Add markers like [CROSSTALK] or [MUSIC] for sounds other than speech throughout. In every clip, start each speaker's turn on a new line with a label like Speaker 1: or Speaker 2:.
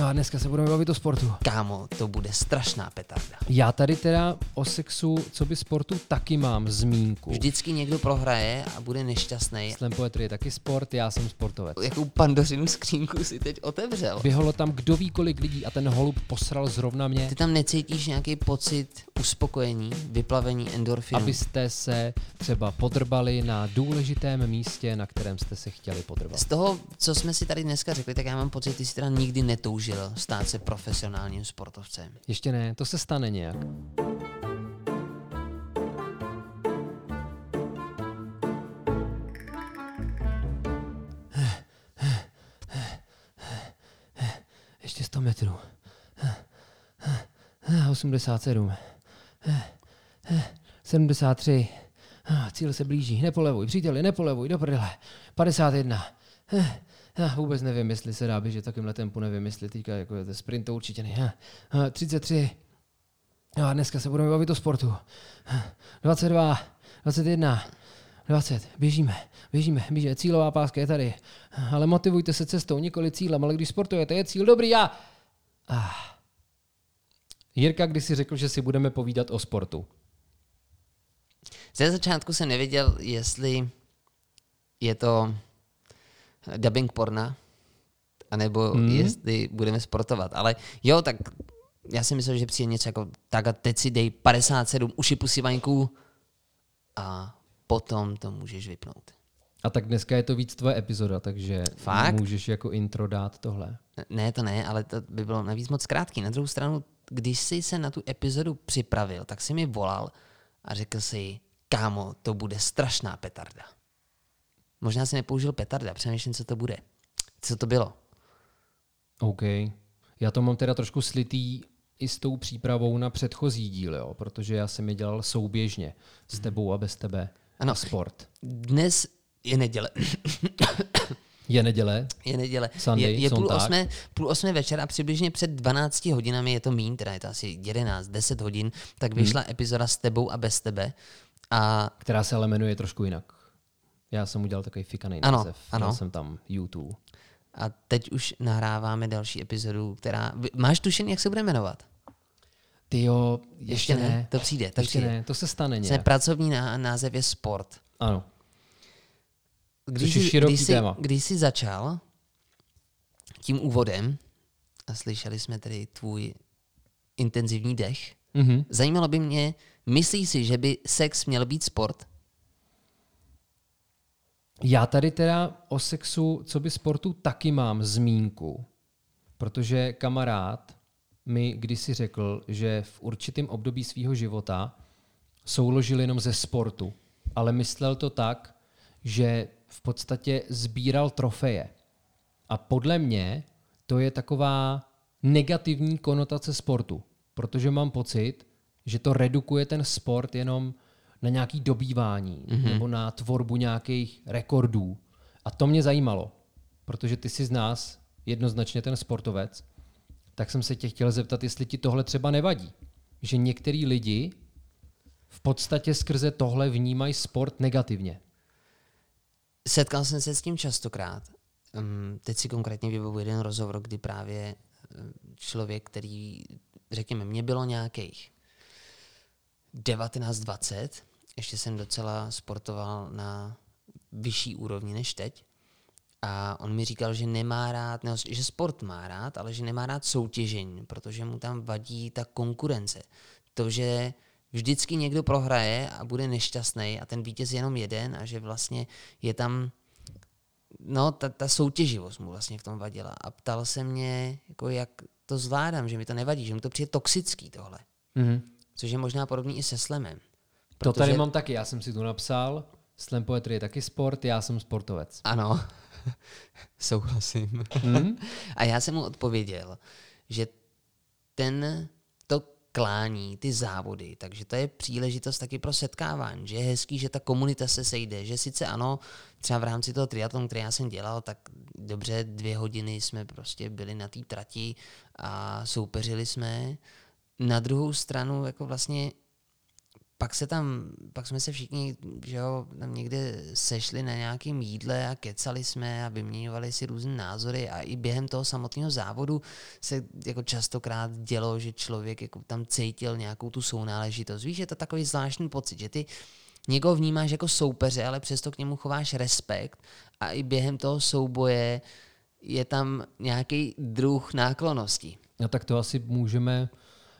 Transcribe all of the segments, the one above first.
Speaker 1: No a dneska se budeme bavit o sportu.
Speaker 2: Kámo, to bude strašná petarda.
Speaker 1: Já tady teda o sexu, co by sportu, taky mám zmínku.
Speaker 2: Vždycky někdo prohraje a bude nešťastný.
Speaker 1: Slam poetry je taky sport, já jsem sportovec.
Speaker 2: Jakou pandořinu skřínku si teď otevřel.
Speaker 1: Běhalo tam kdo ví kolik lidí a ten holub posral zrovna mě,
Speaker 2: Ty tam necítíš nějaký pocit uspokojení, vyplavení endorfinu?
Speaker 1: abyste se třeba podrbali na důležitém místě, na kterém jste se chtěli podrbat.
Speaker 2: Z toho, co jsme si tady dneska řekli, tak já mám pocit, ty jsi teda nikdy netoužil stát se profesionálním sportovcem.
Speaker 1: Ještě ne, to se stane nějak. Ještě 100 metrů. 87. 73. Ah, Cíl se blíží. Nepolevuj, příteli, nepolevuj, do prdele. 51. Eh, Já vůbec nevím, jestli se dá běžet takovýmhle tempu, nevím, jestli teďka jako je to sprint, to určitě ne. Ah, ah, 33. No a dneska se budeme bavit o sportu. Ah, 22, 21, 20. Běžíme, běžíme, běžíme. Cílová páska je tady. Ah, Ale motivujte se cestou, nikoli cílem, ale když sportujete, je cíl dobrý a... Ah. Jirka když si řekl, že si budeme povídat o sportu.
Speaker 2: Ze začátku jsem nevěděl, jestli je to dubbing porna, anebo mm. jestli budeme sportovat. Ale jo, tak já si myslel, že přijde něco jako tak a teď si dej 57 uši pusy vaňků a potom to můžeš vypnout.
Speaker 1: A tak dneska je to víc tvoje epizoda, takže
Speaker 2: Fakt?
Speaker 1: můžeš jako intro dát tohle.
Speaker 2: Ne, to ne, ale to by bylo navíc moc krátký. Na druhou stranu, když jsi se na tu epizodu připravil, tak si mi volal a řekl si, kámo, to bude strašná petarda. Možná si nepoužil petarda, přemýšlím, co to bude. Co to bylo?
Speaker 1: OK. Já to mám teda trošku slitý i s tou přípravou na předchozí díl, jo? protože já jsem je dělal souběžně s tebou a bez tebe.
Speaker 2: Ano.
Speaker 1: Sport.
Speaker 2: Dnes je neděle. [COUGHS]
Speaker 1: Je neděle?
Speaker 2: Je neděle.
Speaker 1: Sunday,
Speaker 2: je, je půl, osmé, půl osmé večer a přibližně před 12 hodinami, je to mín, teda je to asi 11, 10 hodin,
Speaker 1: Hmm.
Speaker 2: tak vyšla epizoda s tebou a bez tebe. A
Speaker 1: Která se ale jmenuje trošku jinak. Já jsem udělal takový fikaný
Speaker 2: Ano,
Speaker 1: název.
Speaker 2: ano.
Speaker 1: Dal jsem tam YouTube.
Speaker 2: A teď už nahráváme další epizodu, která... Máš tušení, jak se bude jmenovat?
Speaker 1: Ty jo, ještě, ne.
Speaker 2: To přijde, to
Speaker 1: ještě
Speaker 2: přijde.
Speaker 1: ne, to se stane nějak.
Speaker 2: pracovní ná- název je sport.
Speaker 1: Ano.
Speaker 2: Když
Speaker 1: je
Speaker 2: jsi,
Speaker 1: široký
Speaker 2: když, jsi,
Speaker 1: téma.
Speaker 2: když jsi začal tím úvodem, a slyšeli jsme tedy tvůj intenzivní dech,
Speaker 1: Mhm.
Speaker 2: zajímalo by mě, myslíš si, že by sex měl být sport?
Speaker 1: Já tady teda o sexu, co by sportu, taky mám zmínku. Protože kamarád mi kdysi řekl, že v určitém období svého života souložil jenom ze sportu. Ale myslel to tak, že v podstatě sbíral trofeje. A podle mě to je taková negativní konotace sportu. Protože mám pocit, že to redukuje ten sport jenom na nějaký dobývání mm-hmm. nebo na tvorbu nějakých rekordů. A to mě zajímalo, protože ty jsi z nás jednoznačně ten sportovec, tak jsem se tě chtěl zeptat, jestli ti tohle třeba nevadí. Že některý lidi v podstatě skrze tohle vnímají sport negativně.
Speaker 2: Setkal jsem se s tím častokrát. Teď si konkrétně vybavuji jeden rozhovor, kdy právě eh, člověk, který, řekněme, mě bylo nějakých 19-20, ještě jsem docela sportoval na vyšší úrovni než teď. A on mi říkal, že nemá rád, ne, že sport má rád, ale že nemá rád soutěžení, protože mu tam vadí ta konkurence. To, že vždycky někdo prohraje a bude nešťastný a ten vítěz je jenom jeden a že vlastně je tam no, ta, ta soutěživost mu vlastně v tom vadila. A ptal se mě, jako jak to zvládám, že mi to nevadí, že mi to přijde toxický tohle.
Speaker 1: Mm-hmm.
Speaker 2: Což je možná podobný i se slemem.
Speaker 1: To tady mám taky, já jsem si tu napsal, slam poetry je taky sport, já jsem sportovec.
Speaker 2: Ano, [LAUGHS] souhlasím.
Speaker 1: Hmm? [LAUGHS]
Speaker 2: A já jsem mu odpověděl, že ten, to klání, ty závody, takže to je příležitost taky pro setkávání, že je hezký, že ta komunita se sejde, že sice ano, třeba v rámci toho triatlonu, který já jsem dělal, tak dobře dvě hodiny jsme prostě byli na té trati a soupeřili jsme. Na druhou stranu jako vlastně pak se tam, pak jsme se všichni, že jo, tam někde sešli na nějakém jídle a kecali jsme a vyměňovali si různé názory a i během toho samotného závodu se jako častokrát dělo, že člověk jako tam cítil nějakou tu sounáležitost. Víš, je to takový zvláštní pocit, že ty někoho vnímáš jako soupeře, ale přesto k němu chováš respekt a i během toho souboje je tam nějaký druh náklonosti.
Speaker 1: No tak to asi můžeme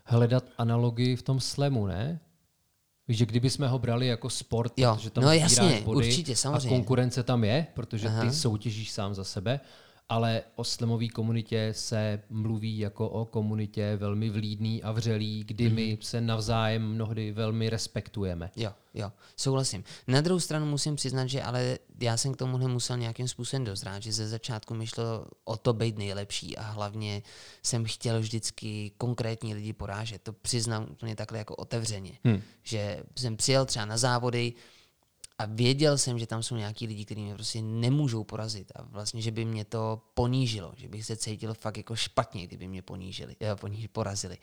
Speaker 1: hledat analogii v tom slemu, ne? Víš, že kdyby jsme ho brali jako sport,
Speaker 2: Jo,
Speaker 1: protože tam
Speaker 2: no jasně,
Speaker 1: body
Speaker 2: určitě,
Speaker 1: a
Speaker 2: samozřejmě.
Speaker 1: konkurence tam je, protože
Speaker 2: Aha.
Speaker 1: ty soutěžíš sám za sebe, ale o slemové komunitě se mluví jako o komunitě velmi vlídný a vřelý, kdy
Speaker 2: Mhm.
Speaker 1: my se navzájem mnohdy velmi respektujeme.
Speaker 2: Jo, jo, souhlasím. Na druhou stranu musím přiznat, že ale já jsem k tomuhle musel nějakým způsobem dozrát, že ze začátku mi šlo o to být nejlepší a hlavně jsem chtěl vždycky konkrétní lidi porážet. To přiznám úplně takhle jako otevřeně.
Speaker 1: Hm.
Speaker 2: Že jsem přijel třeba na závody a věděl jsem, že tam jsou nějaký lidi, kteří mě prostě nemůžou porazit a vlastně, že by mě to ponížilo, že bych se cítil fakt jako špatně, kdyby mě ponížili, jo, poníž, porazili.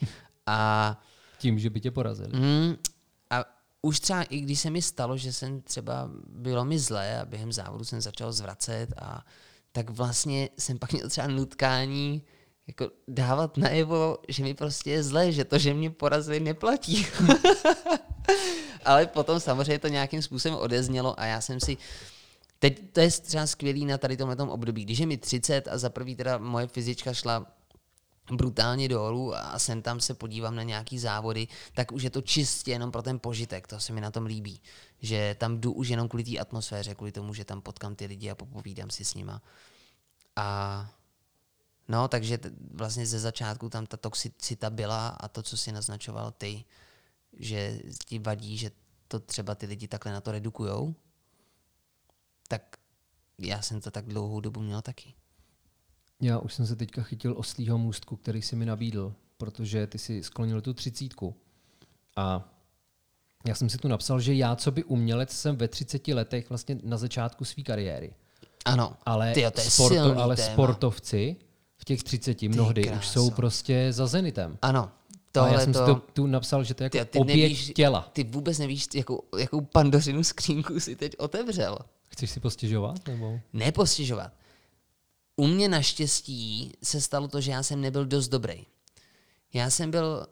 Speaker 2: A
Speaker 1: Tím, že by tě porazili.
Speaker 2: Mm, a už třeba i když se mi stalo, že jsem třeba, bylo mi zlé a během závodu jsem začal zvracet a tak vlastně jsem pak měl třeba nutkání jako dávat najevo, že mi prostě je zlé, že to, že mě porazili, neplatí. [LAUGHS] Ale potom samozřejmě to nějakým způsobem odeznělo a já jsem si Teď to je třeba skvělý na tady tomhle období. Když je mi 30 a za prvý teda moje fyzička šla brutálně dolů a sem tam se podívám na nějaký závody, tak už je to čistě jenom pro ten požitek, to se mi na tom líbí. Že tam jdu už jenom kvůli té atmosféře, kvůli tomu, že tam potkám ty lidi a popovídám si s nima. A no, takže t- vlastně ze začátku tam ta toxicita byla a to, co si naznačoval ty, že ti vadí, že to třeba ty lidi takhle na to redukujou, tak já jsem to tak dlouhou dobu měl taky.
Speaker 1: Já už jsem se teďka chytil oslího můstku, který si mi nabídl, protože ty si sklonil tu třicítku. A já jsem si tu napsal, že já, co by umělec, jsem ve 30 letech vlastně na začátku své kariéry.
Speaker 2: Ano,
Speaker 1: Ale,
Speaker 2: Tyjo, to je
Speaker 1: sporto, ale
Speaker 2: téma.
Speaker 1: sportovci v těch 30 mnohdy už jsou prostě za zenitem.
Speaker 2: ano.
Speaker 1: A já
Speaker 2: Tohle
Speaker 1: jsem
Speaker 2: to,
Speaker 1: si to tu napsal, že to je jako
Speaker 2: Ty- ty
Speaker 1: oběť
Speaker 2: nevíš-
Speaker 1: těla.
Speaker 2: Ty vůbec nevíš, jakou, jakou pandořinu skřínku si teď otevřel.
Speaker 1: Chceš si postěžovat? Nebo?
Speaker 2: Nepostižovat. U mě naštěstí se stalo to, že já jsem nebyl dost dobrý. Já jsem byl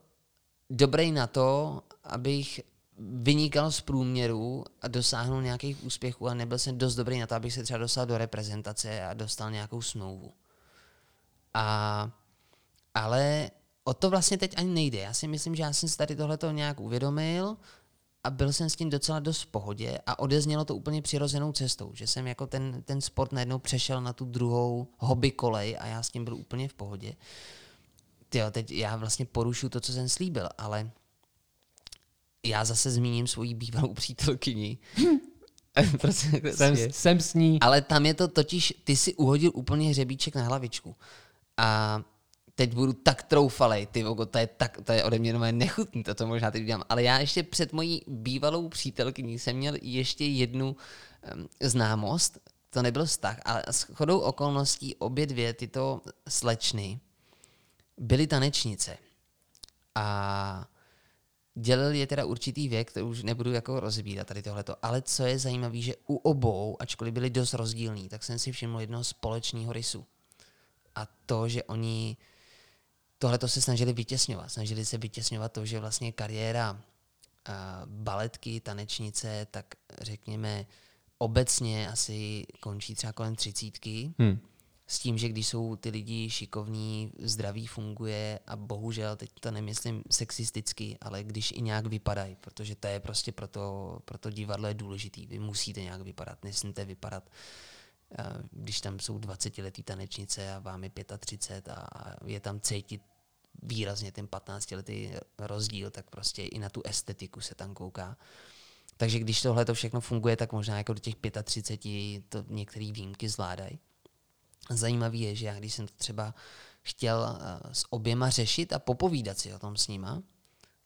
Speaker 2: dobrý na to, abych vynikal z průměru a dosáhnul nějakých úspěchů a nebyl jsem dost dobrý na to, abych se třeba dostal do reprezentace a dostal nějakou smlouvu. A, ale o to vlastně teď ani nejde. Já si myslím, že já jsem si tady tohleto nějak uvědomil a byl jsem s tím docela dost v pohodě a odeznělo to úplně přirozenou cestou, že jsem jako ten, ten sport najednou přešel na tu druhou hobby kolej a já s tím byl úplně v pohodě. Tyjo, teď já vlastně porušu to, co jsem slíbil, ale já zase zmíním svoji bývalou přítelkyni. [LAUGHS] Prostě takhle
Speaker 1: Jsem, jsem s ní.
Speaker 2: Ale tam je to totiž, ty si uhodil úplně hřebíček na hlavičku. A teď budu tak troufalej, ty vogo, to je, tak, to je ode mě jenom nechutný, to, co možná teď udělám. Ale já ještě před mojí bývalou přítelkyní jsem měl ještě jednu um, známost, to nebyl vztah, ale s chodou okolností obě dvě tyto slečny byly tanečnice. A dělil je teda určitý věk, to už nebudu jako rozbírat tady tohleto, ale co je zajímavé, že u obou, ačkoliv byli dost rozdílní, tak jsem si všiml jednoho společného rysu. A to, že oni tohleto se snažili vytěsňovat. Snažili se vytěsňovat to, že vlastně kariéra baletky, tanečnice, tak řekněme obecně asi končí třeba kolem třicítky.
Speaker 1: Hm.
Speaker 2: S tím, že když jsou ty lidi šikovní, zdraví funguje a bohužel, teď to nemyslím sexisticky, ale když i nějak vypadají, protože to je prostě pro to, pro to divadlo je důležitý. Vy musíte nějak vypadat, nesmíte vypadat, když tam jsou 20-letý tanečnice a vám je 35 a je tam cítit výrazně ten 15-letý rozdíl, tak prostě i na tu estetiku se tam kouká. Takže když tohle to všechno funguje, tak možná jako do těch 35 to některé výjimky zvládají. Zajímavý je, že já když jsem to třeba chtěl uh, s oběma řešit a popovídat si o tom s nima,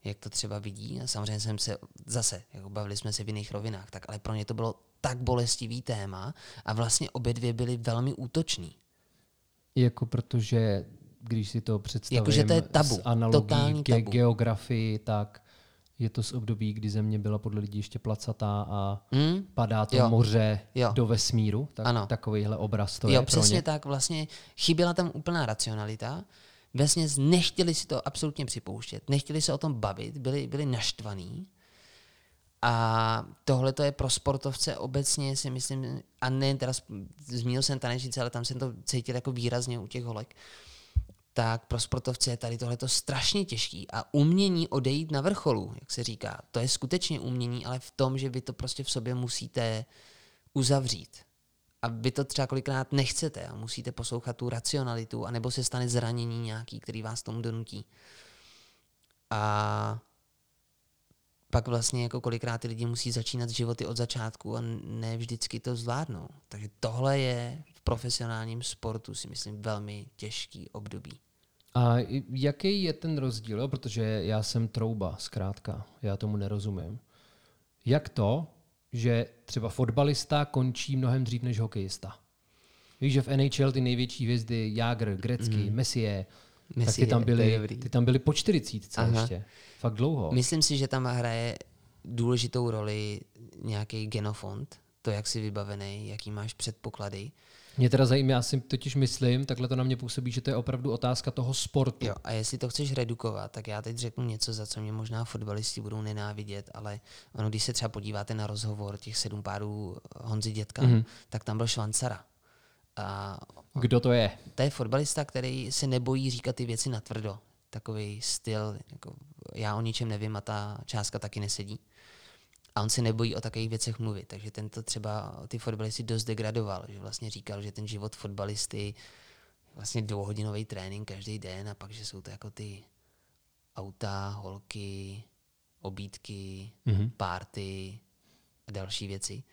Speaker 2: jak to třeba vidí, a samozřejmě jsem se zase, jako bavili jsme se v jiných rovinách, tak ale pro ně to bylo tak bolestivý téma a vlastně obě dvě byly velmi útoční.
Speaker 1: Jako protože, když si to představím
Speaker 2: Jakože to je tabu,
Speaker 1: s analogií
Speaker 2: totální
Speaker 1: ke
Speaker 2: tabu.
Speaker 1: geografii, tak Je to z období, kdy země byla podle lidí ještě placatá a
Speaker 2: Hmm?
Speaker 1: padá to
Speaker 2: Jo.
Speaker 1: moře
Speaker 2: Jo.
Speaker 1: do vesmíru. Tak,
Speaker 2: Ano.
Speaker 1: Takovýhle obraz to
Speaker 2: jo,
Speaker 1: je
Speaker 2: přesně
Speaker 1: ně.
Speaker 2: tak. Vlastně chyběla tam úplná racionalita. Vlastně nechtěli si to absolutně připouštět, nechtěli se o tom bavit, byli, byli naštvaní. A tohle to je pro sportovce obecně, si myslím, a nejen teda, zmínil jsem tanečnice, ale tam jsem to cítil jako výrazně u těch holek, tak pro sportovce je tady tohleto strašně těžký a umění odejít na vrcholu, jak se říká, to je skutečně umění, ale v tom, že vy to prostě v sobě musíte uzavřít. A vy to třeba kolikrát nechcete a musíte poslouchat tu racionalitu, anebo se stane zranění nějaký, který vás tomu donutí. A pak vlastně jako kolikrát ty lidi musí začínat životy od začátku a ne vždycky to zvládnou. Takže tohle je v profesionálním sportu si myslím velmi těžký období.
Speaker 1: A jaký je ten rozdíl? Jo? Protože já jsem trouba, zkrátka. Já tomu nerozumím. Jak to, že třeba fotbalista končí mnohem dřív než hokejista? Víš, že v NHL ty největší hvězdy, Jágr, Grecky, mm. Messie, tak ty tam,
Speaker 2: dobrý.
Speaker 1: ty tam byli po 40
Speaker 2: Aha.
Speaker 1: ještě. Fakt dlouho.
Speaker 2: Myslím si, že tam hraje důležitou roli nějaký genofond, to, jak jsi vybavený, jaký máš předpoklady.
Speaker 1: Mě teda zajímá, já si totiž myslím, takhle to na mě působí, že to je opravdu otázka toho sportu.
Speaker 2: Jo, a jestli to chceš redukovat, tak já teď řeknu něco, za co mě možná fotbalisti budou nenávidět, ale ono, když se třeba podíváte na rozhovor těch sedm párů Honzy Dětka, mm-hmm. tak tam byl Švancara. A
Speaker 1: Kdo to je?
Speaker 2: to je fotbalista, který se nebojí říkat ty věci natvrdo. Takový styl, jako já o ničem nevím a ta částka taky nesedí. A on se nebojí o takových věcech mluvit. Takže tento třeba ty fotbalisty dost degradoval, že vlastně říkal, že ten život fotbalisty vlastně dvouhodinový trénink každý den a pak, že jsou to jako ty auta, holky, obídky, mm-hmm. párty a další věci.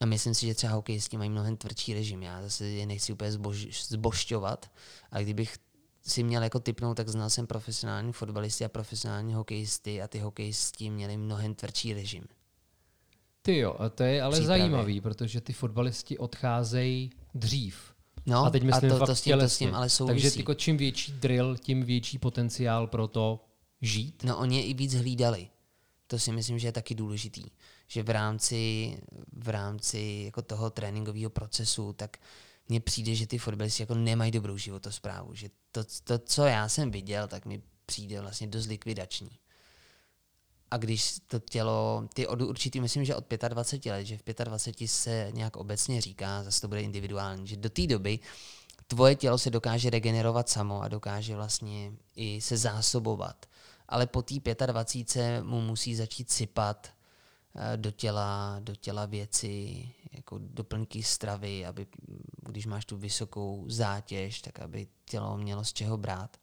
Speaker 2: A myslím si, že třeba hokejisti mají mnohem tvrdší režim. Já zase je nechci úplně zbož, zbošťovat, ale kdybych si měl jako typnout, tak znal jsem profesionální fotbalisty a profesionální hokejisty a ty hokejisti měli mnohem tvrdší režim.
Speaker 1: Ty jo, a to je ale
Speaker 2: Přípravy.
Speaker 1: zajímavý, protože ty fotbalisti odcházejí dřív.
Speaker 2: No,
Speaker 1: a teď myslím
Speaker 2: to,
Speaker 1: fakt
Speaker 2: to, s tím, to s tím ale
Speaker 1: Takže
Speaker 2: souvisí.
Speaker 1: tyko, čím větší drill, tím větší potenciál pro to žít.
Speaker 2: No oni je i víc hlídali. To si myslím, že je taky důležitý. Že v rámci, v rámci jako toho tréninkového procesu, tak mně přijde, že ty fotbalisti jako nemají dobrou životosprávu. Že to, to, co já jsem viděl, tak mi přijde vlastně dost likvidační. A když to tělo, ty od určitý, myslím, že od 25 let, že v 25 se nějak obecně říká, zase to bude individuální, že do té doby tvoje tělo se dokáže regenerovat samo a dokáže vlastně i se zásobovat. Ale po té 25 mu musí začít sypat do těla, do těla věci, jako doplňky stravy, aby když máš tu vysokou zátěž, tak aby tělo mělo z čeho brát.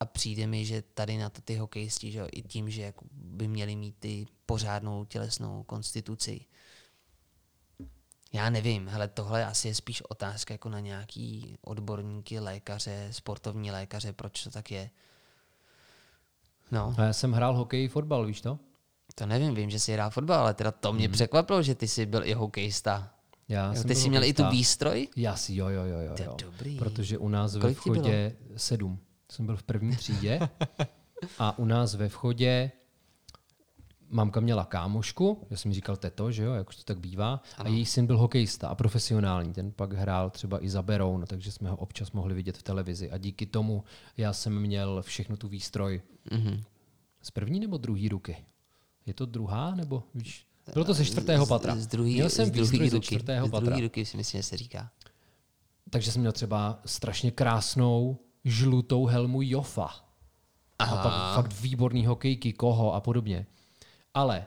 Speaker 2: A přijde mi, že tady na to ty hokejisti, že jo, i tím, že jako by měli mít ty pořádnou tělesnou konstituci. Já nevím, hele, tohle asi je spíš otázka jako na nějaký odborníky, lékaře, sportovní lékaře, proč to tak je. No,
Speaker 1: já jsem hrál hokej, fotbal, víš to?
Speaker 2: To nevím, vím, že jsi hrál fotbal, ale teda to mě překvapilo, že ty jsi byl i hokejista.
Speaker 1: Já
Speaker 2: Jo,
Speaker 1: jsem
Speaker 2: ty jsi měl i tu výstroj?
Speaker 1: Já si, jo, jo, jo, jo.
Speaker 2: To je
Speaker 1: jo.
Speaker 2: dobrý.
Speaker 1: Protože u nás ve
Speaker 2: Kolik bylo?
Speaker 1: vchodě sedm. Jsem byl v první třídě [LAUGHS] a u nás ve vchodě mamka měla kámošku, já jsem jí říkal teto, že jo, jak už to tak bývá, a její syn byl hokejista a profesionální, ten pak hrál třeba i za Beroun, takže jsme ho občas mohli vidět v televizi a díky tomu já jsem měl všechno tu výstroj
Speaker 2: Mhm.
Speaker 1: z první nebo druhé ruky. Je to druhá nebo víš? Bylo to ze čtvrtého patra.
Speaker 2: Z, z druhý,
Speaker 1: měl jsem
Speaker 2: z druhý
Speaker 1: výstroj ze
Speaker 2: ruky.
Speaker 1: čtvrtého
Speaker 2: z
Speaker 1: patra.
Speaker 2: druhý ruky si myslím, že se říká.
Speaker 1: Takže jsem měl třeba strašně krásnou žlutou helmu Jofa. A pak fakt výborný hokejky, koho a podobně. Ale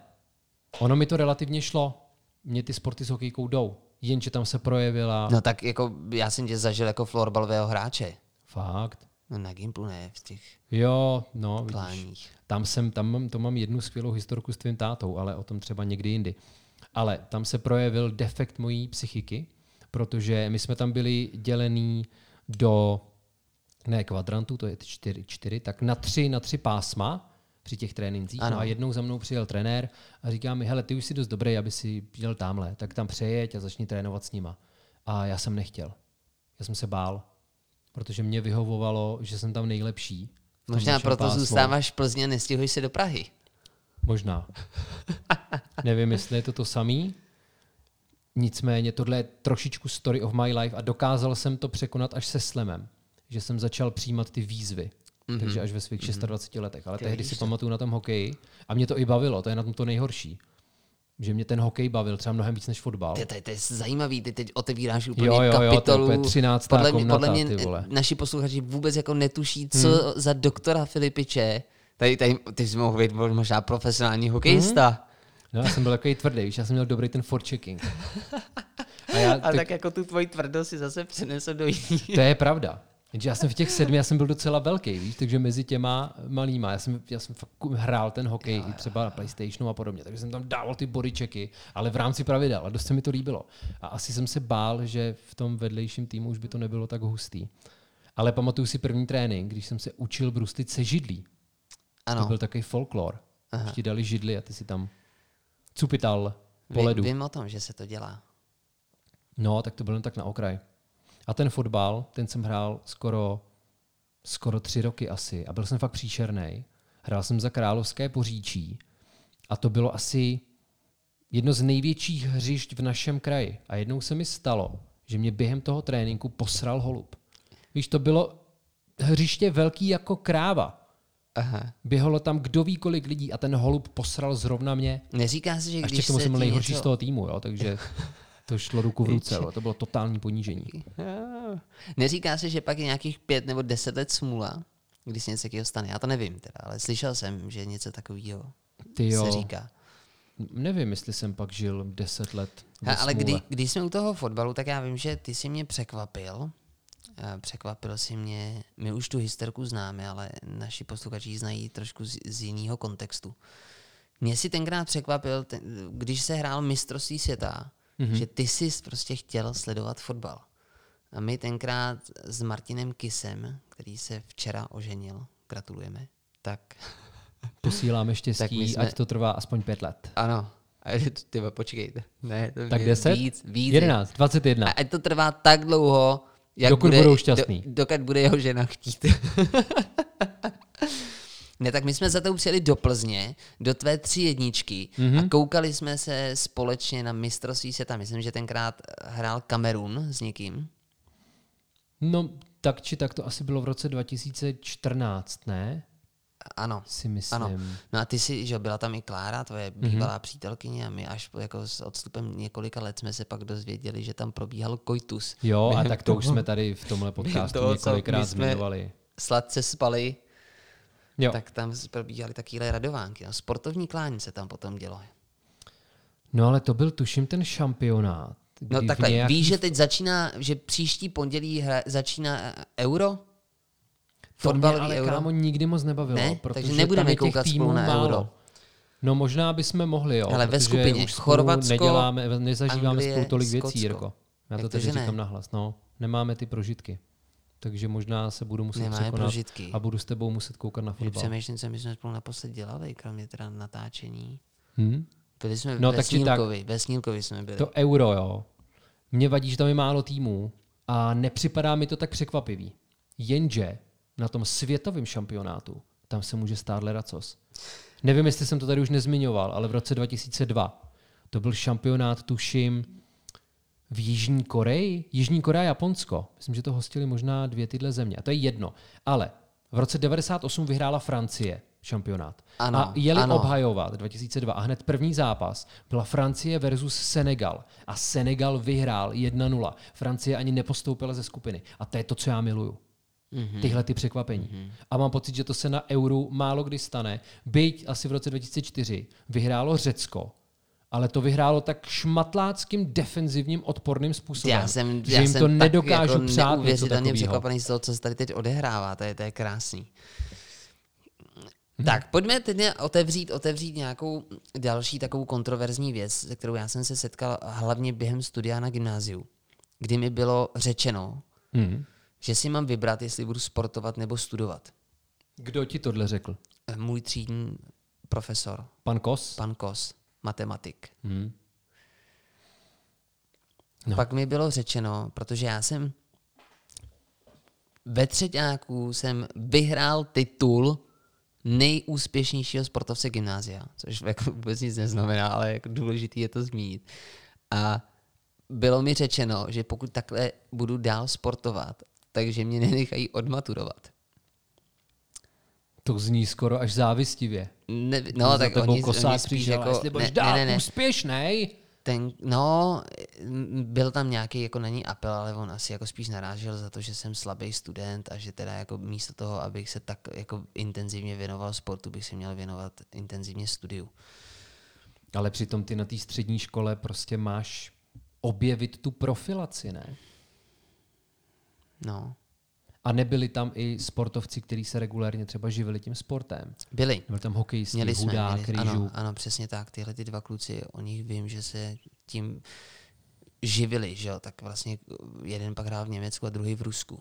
Speaker 1: ono mi to relativně šlo. Mně ty sporty s hokejkou jdou. Jenže tam se projevila...
Speaker 2: No tak jako já jsem tě zažil jako florbalového hráče.
Speaker 1: Fakt.
Speaker 2: No na Gimplu ne, v těch
Speaker 1: Jo, no, vidíš. Tam jsem, tam mám, to mám jednu skvělou historku s tvým tátou, ale o tom třeba někdy jindy. Ale tam se projevil defekt mojí psychiky, protože my jsme tam byli dělení do ne kvadrantů, to je čtyři, čtyři tak na tři, na tři pásma při těch trénincích. No
Speaker 2: Ano.
Speaker 1: a jednou za mnou přijel trenér a říká mi, hele, ty už jsi dost dobrý, aby si jel tamhle, tak tam přejeď a začni trénovat s nima. A já jsem nechtěl. Já jsem se bál, protože mě vyhovovalo, že jsem tam nejlepší.
Speaker 2: Možná proto zůstáváš v Plzni a nestěhuješ se do Prahy.
Speaker 1: Možná. [LAUGHS] Nevím, jestli je to to samý. Nicméně tohle je trošičku story of my life a dokázal jsem to překonat až se slemem. Že jsem začal přijímat ty výzvy. Mm-hmm. Takže až ve svých 26 letech. Ale
Speaker 2: Ty
Speaker 1: tehdy si
Speaker 2: to.
Speaker 1: pamatuju na tom hokeji a mě to i bavilo, to je na tom to nejhorší. Že mě ten hokej bavil třeba mnohem víc než fotbal.
Speaker 2: Ty, ty, to je zajímavý, ty teď otevíráš úplně
Speaker 1: Jo, jo, jo, to je
Speaker 2: kapitolu.
Speaker 1: úplně 13.
Speaker 2: podle mě,
Speaker 1: komnata,
Speaker 2: podle mě
Speaker 1: ty vole.
Speaker 2: naši posluchači vůbec jako netuší, co hmm. za doktora Filipiče. Tady, tady, ty jsi mohl být možná profesionální hokejista.
Speaker 1: No, já jsem byl takový tvrdý, víš, já jsem měl dobrý ten forechecking. [LAUGHS] A já,
Speaker 2: A
Speaker 1: to,
Speaker 2: tak jako tu tvoji tvrdost si zase přenesl do jiný.
Speaker 1: to je pravda. Jenže já jsem v těch sedmi, já jsem byl docela velký, víš, takže mezi těma malýma, já jsem, já jsem fakt hrál ten hokej i třeba na PlayStationu a podobně, takže jsem tam dával ty bodyčeky, ale v rámci pravidel a dost se mi to líbilo. A asi jsem se bál, že v tom vedlejším týmu už by to nebylo tak hustý. Ale pamatuju si první trénink, když jsem se učil bruslit se židlí. To
Speaker 2: Ano,
Speaker 1: byl takový folklor. Když ti dali židli a ty si tam cupital po
Speaker 2: Ví,
Speaker 1: ledu.
Speaker 2: vím o tom, že se to dělá.
Speaker 1: No, tak to bylo jen tak na okraj. A ten fotbal, ten jsem hrál skoro, skoro tři roky asi a byl jsem fakt příšerný. Hrál jsem za Královské poříčí a to bylo asi jedno z největších hřišť v našem kraji. A jednou se mi stalo, že mě během toho tréninku posral holub. Víš, to bylo hřiště velký jako kráva.
Speaker 2: Aha.
Speaker 1: Běhalo tam kdo ví kolik lidí a ten holub posral zrovna mě.
Speaker 2: Neříká se, že
Speaker 1: ještě
Speaker 2: když
Speaker 1: k tomu
Speaker 2: se
Speaker 1: jsem byl nejhorší
Speaker 2: něco...
Speaker 1: z toho týmu, jo, takže [LAUGHS] to šlo ruku v ruce. To bylo totální ponížení.
Speaker 2: Neříká se, že pak je nějakých pět nebo deset let smůla, když se něco takového stane. Já to nevím teda, ale slyšel jsem, že něco takového se říká.
Speaker 1: nevím, jestli jsem pak žil 10 let
Speaker 2: Ha, ale kdy, když jsme u toho fotbalu, tak já vím, že ty si mě překvapil. Eh, Překvapil si mě, my už tu hysterku známe, ale naši posluchači ji znají trošku z, z jiného kontextu. Mě si tenkrát překvapil, ten, když se hrál mistrovství světa, mm-hmm. že ty jsi prostě chtěl sledovat fotbal. A my tenkrát s Martinem Kisem, který se včera oženil, gratulujeme, tak [LAUGHS]
Speaker 1: Posíláme štěstí,
Speaker 2: jsme-
Speaker 1: ať to trvá aspoň 5 let.
Speaker 2: ano. A ty počkejte. Ne, to
Speaker 1: Tak
Speaker 2: je
Speaker 1: 10?
Speaker 2: Víc, víc.
Speaker 1: 11, 21.
Speaker 2: A ať to trvá tak dlouho, jak
Speaker 1: Dokud
Speaker 2: bude,
Speaker 1: budou šťastný.
Speaker 2: Do, dokud bude jeho žena chtít. [LAUGHS] ne, tak my jsme za to přijeli do Plzně, do tvé tři jedničky
Speaker 1: Mhm.
Speaker 2: mm-hmm. a koukali jsme se společně na mistrovství světa. Myslím, že tenkrát hrál Kamerun s někým.
Speaker 1: No, tak či tak to asi bylo v roce 2014, ne?
Speaker 2: Ano.
Speaker 1: Si myslím.
Speaker 2: Ano. No a ty si, že byla tam i Klára, tvoje bývalá mm-hmm. přítelkyně a my až jako s odstupem několika let jsme se pak dozvěděli, že tam probíhal koitus.
Speaker 1: Jo, a tak to už jsme tady v tomhle podcastu
Speaker 2: toho, co
Speaker 1: několikrát zmiňovali.
Speaker 2: Sladce spali,
Speaker 1: Jo.
Speaker 2: tak tam probíhaly takové radovánky. No, sportovní klání se tam potom dělo.
Speaker 1: No ale to byl tuším ten šampionát.
Speaker 2: No takhle,
Speaker 1: nějaký-
Speaker 2: víš, že teď začíná, že příští pondělí hra, začíná eh, euro?
Speaker 1: To mě ale
Speaker 2: euro?
Speaker 1: kámo nikdy moc nebavilo,
Speaker 2: Ne?
Speaker 1: protože
Speaker 2: Takže nebudeme koukat spolu na
Speaker 1: málo.
Speaker 2: euro.
Speaker 1: No možná bychom mohli, jo.
Speaker 2: Hele, ve skupině
Speaker 1: už
Speaker 2: Chorvatsko,
Speaker 1: neděláme, nezažíváme
Speaker 2: Anglie,
Speaker 1: spolu tolik
Speaker 2: Skotsko.
Speaker 1: věcí, Jirko. Já to
Speaker 2: Jak to,
Speaker 1: teď říkám nahlas. No, nemáme ty prožitky. Takže možná se budu muset
Speaker 2: Nemáme
Speaker 1: překonat
Speaker 2: prožitky.
Speaker 1: a budu s tebou muset koukat na fotbal.
Speaker 2: přemýšlím, co my jsme spolu naposled dělali, kromě teda natáčení.
Speaker 1: Hm?
Speaker 2: Byli jsme
Speaker 1: No,
Speaker 2: ve
Speaker 1: tak či tak.
Speaker 2: Snílkovi, ve Snílkovi jsme byli.
Speaker 1: To euro, jo. Mně vadí, že tam je málo týmů a nepřipadá mi to tak překvapivý. Jenže na tom světovém šampionátu tam se může stát ledacos. Nevím, jestli jsem to tady už nezmiňoval, ale v roce 2002 to byl šampionát, tuším, v Jižní Koreji. Jižní Korea a Japonsko. Myslím, že to hostili možná dvě tyhle země. A to je jedno. Ale v roce 98 vyhrála Francie šampionát.
Speaker 2: Ano,
Speaker 1: a jeli
Speaker 2: ano.
Speaker 1: obhajovat 2002 a hned první zápas byla Francie versus Senegal. A Senegal vyhrál 1-0. Francie ani nepostoupila ze skupiny. A to je to, co já miluju. Mm-hmm. Tyhle ty překvapení. Mm-hmm. A mám pocit, že to se na euru málo kdy stane. Byť asi v roce 2004 vyhrálo Řecko, ale to vyhrálo tak šmatláckým defenzivním odporným způsobem,
Speaker 2: já jsem,
Speaker 1: že
Speaker 2: já
Speaker 1: jim
Speaker 2: jsem
Speaker 1: to nedokážu
Speaker 2: jako
Speaker 1: přát
Speaker 2: neuvěřitelně překvapený z toho, co se tady teď odehrává. To je, to je krásný.
Speaker 1: Mhm.
Speaker 2: Tak, pojďme teď otevřít, otevřít nějakou další takovou kontroverzní věc, se kterou já jsem se setkal hlavně během studia na gymnáziu, kdy mi bylo řečeno,
Speaker 1: Hmm.
Speaker 2: že si mám vybrat, jestli budu sportovat nebo studovat.
Speaker 1: Kdo ti tohle řekl?
Speaker 2: Můj třídní profesor,
Speaker 1: Pan Kos?
Speaker 2: pan Kos, matematik.
Speaker 1: Hmm.
Speaker 2: No. Pak mi bylo řečeno, protože já jsem ve třetíku jsem vyhrál titul nejúspěšnějšího sportovce gymnázia, což jako [LAUGHS] vůbec nic neznamená, ale jako důležité je to zmínit. A bylo mi řečeno, že pokud takhle budu dál sportovat, takže mě nenechají odmaturovat.
Speaker 1: To zní skoro až závistivě.
Speaker 2: Ne, no, tak oni, oni spíš jako...
Speaker 1: jestli budeš dál ne, ne, ne. úspěšnej,
Speaker 2: ten, no, byl tam nějaký, jako není apel, ale on asi jako spíš narážel za to, že jsem slabý student a že teda jako místo toho, abych se tak jako intenzivně věnoval sportu, bych se měl věnovat intenzivně studiu.
Speaker 1: Ale přitom ty na té střední škole prostě máš objevit tu profilaci, ne?
Speaker 2: No,
Speaker 1: A nebyli tam i sportovci, kteří se regulárně třeba živili tím sportem.
Speaker 2: byli.
Speaker 1: Byl tam hokejisti,
Speaker 2: Měli jsme,
Speaker 1: hudák,
Speaker 2: měli,
Speaker 1: rýžu.
Speaker 2: ano, ano, přesně tak. Tyhle ty dva kluci, o nich vím, že se tím živili, že jo? Tak vlastně jeden pak hrál v Německu a druhý v Rusku.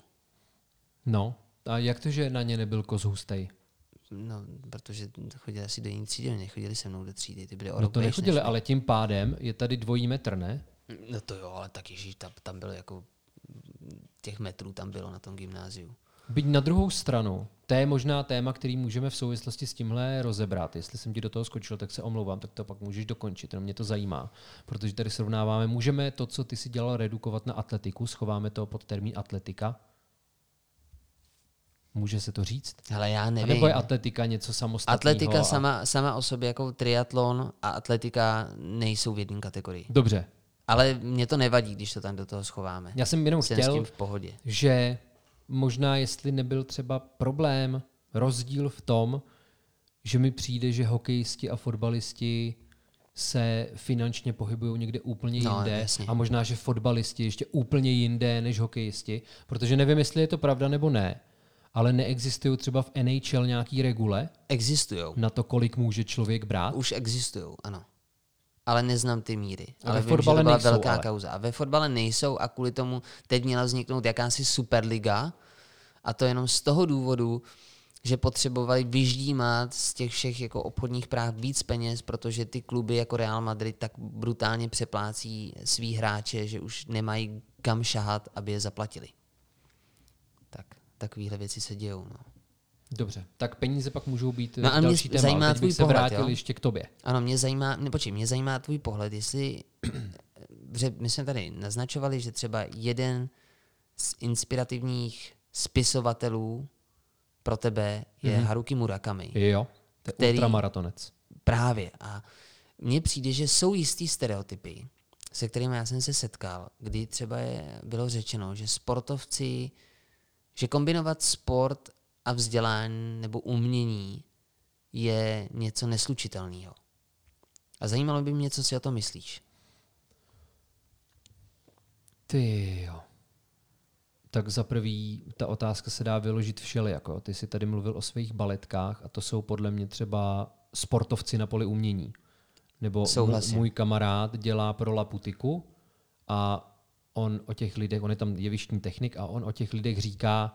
Speaker 1: No, a jak to, že na ně nebyl koz hustej?
Speaker 2: No, protože chodili asi do jiné třídy, nechodili se mnou do třídy, ty byly o
Speaker 1: No to nechodili,
Speaker 2: než
Speaker 1: ale tím pádem je tady dvojí metr, ne?
Speaker 2: No to jo, ale tak ježíš, tam, tam bylo jako těch metrů tam bylo na tom gymnáziu.
Speaker 1: Byť na druhou stranu, to je možná téma, který můžeme v souvislosti s tímhle rozebrat. Jestli jsem ti do toho skočil, tak se omlouvám, tak to pak můžeš dokončit, jenom mě to zajímá. Protože tady srovnáváme, můžeme to, co ty si dělal, redukovat na atletiku, schováme to pod termín atletika. Může se to říct?
Speaker 2: Ale já
Speaker 1: A
Speaker 2: nevím.
Speaker 1: nebo je atletika něco samostatného?
Speaker 2: Atletika
Speaker 1: a...
Speaker 2: sama, sama o sobě jako triatlon a atletika nejsou v jedné kategorii.
Speaker 1: Dobře.
Speaker 2: Ale mě to nevadí, když to tam do toho schováme.
Speaker 1: Já jsem jenom
Speaker 2: Jsem s
Speaker 1: chtěl,
Speaker 2: tím v pohodě.
Speaker 1: že možná jestli nebyl třeba problém, rozdíl v tom, že mi přijde, že hokejisti a fotbalisti se finančně pohybují někde úplně
Speaker 2: No,
Speaker 1: jinde
Speaker 2: jasně.
Speaker 1: a možná, že fotbalisti ještě úplně jinde než hokejisti, protože nevím, jestli je to pravda nebo ne, ale neexistují třeba v NHL nějaký regule
Speaker 2: Existujou.
Speaker 1: na to, kolik může člověk brát.
Speaker 2: Už existují, ano. Ale neznám ty míry.
Speaker 1: A
Speaker 2: Ale
Speaker 1: ve
Speaker 2: vím, že
Speaker 1: fotbale
Speaker 2: to byla
Speaker 1: nejsou,
Speaker 2: velká
Speaker 1: ale.
Speaker 2: kauza. A ve fotbale nejsou a kvůli tomu teď měla vzniknout jakási superliga. A to jenom z toho důvodu, že potřebovali vyždímat z těch všech jako obchodních práv víc peněz, protože ty kluby jako Real Madrid tak brutálně přeplácí svý hráče, že už nemají kam šahat, aby je zaplatili. Tak, takovéhle věci se dějou. No.
Speaker 1: Dobře, tak peníze pak můžou být
Speaker 2: No a mě
Speaker 1: další téma.
Speaker 2: zajímá
Speaker 1: ale
Speaker 2: tvůj
Speaker 1: bych se
Speaker 2: pohled,
Speaker 1: vrátil
Speaker 2: jo?
Speaker 1: ještě k tobě.
Speaker 2: Ano, mě zajímá, ne, počkej, mě zajímá tvůj pohled, jestli, [CLEARS THROAT] že my jsme tady naznačovali, že třeba jeden z inspirativních spisovatelů pro tebe je mm-hmm. Haruki Murakami.
Speaker 1: Jo, to je
Speaker 2: Který-
Speaker 1: ultramaratonec.
Speaker 2: Právě. A mně přijde, že jsou jistý stereotypy, se kterými já jsem se setkal, kdy třeba je, bylo řečeno, že sportovci, že kombinovat sport a vzdělání nebo umění je něco neslučitelného. A zajímalo by mě, co si o to myslíš.
Speaker 1: Ty jo. Tak za prvý, ta otázka se dá vyložit všelijako. Ty jsi tady mluvil o svých baletkách a to jsou podle mě třeba sportovci na poli umění. Nebo
Speaker 2: Souhlasím.
Speaker 1: můj, můj kamarád dělá pro Laputiku a on o těch lidech, on je tam jevištní technik a on o těch lidech říká,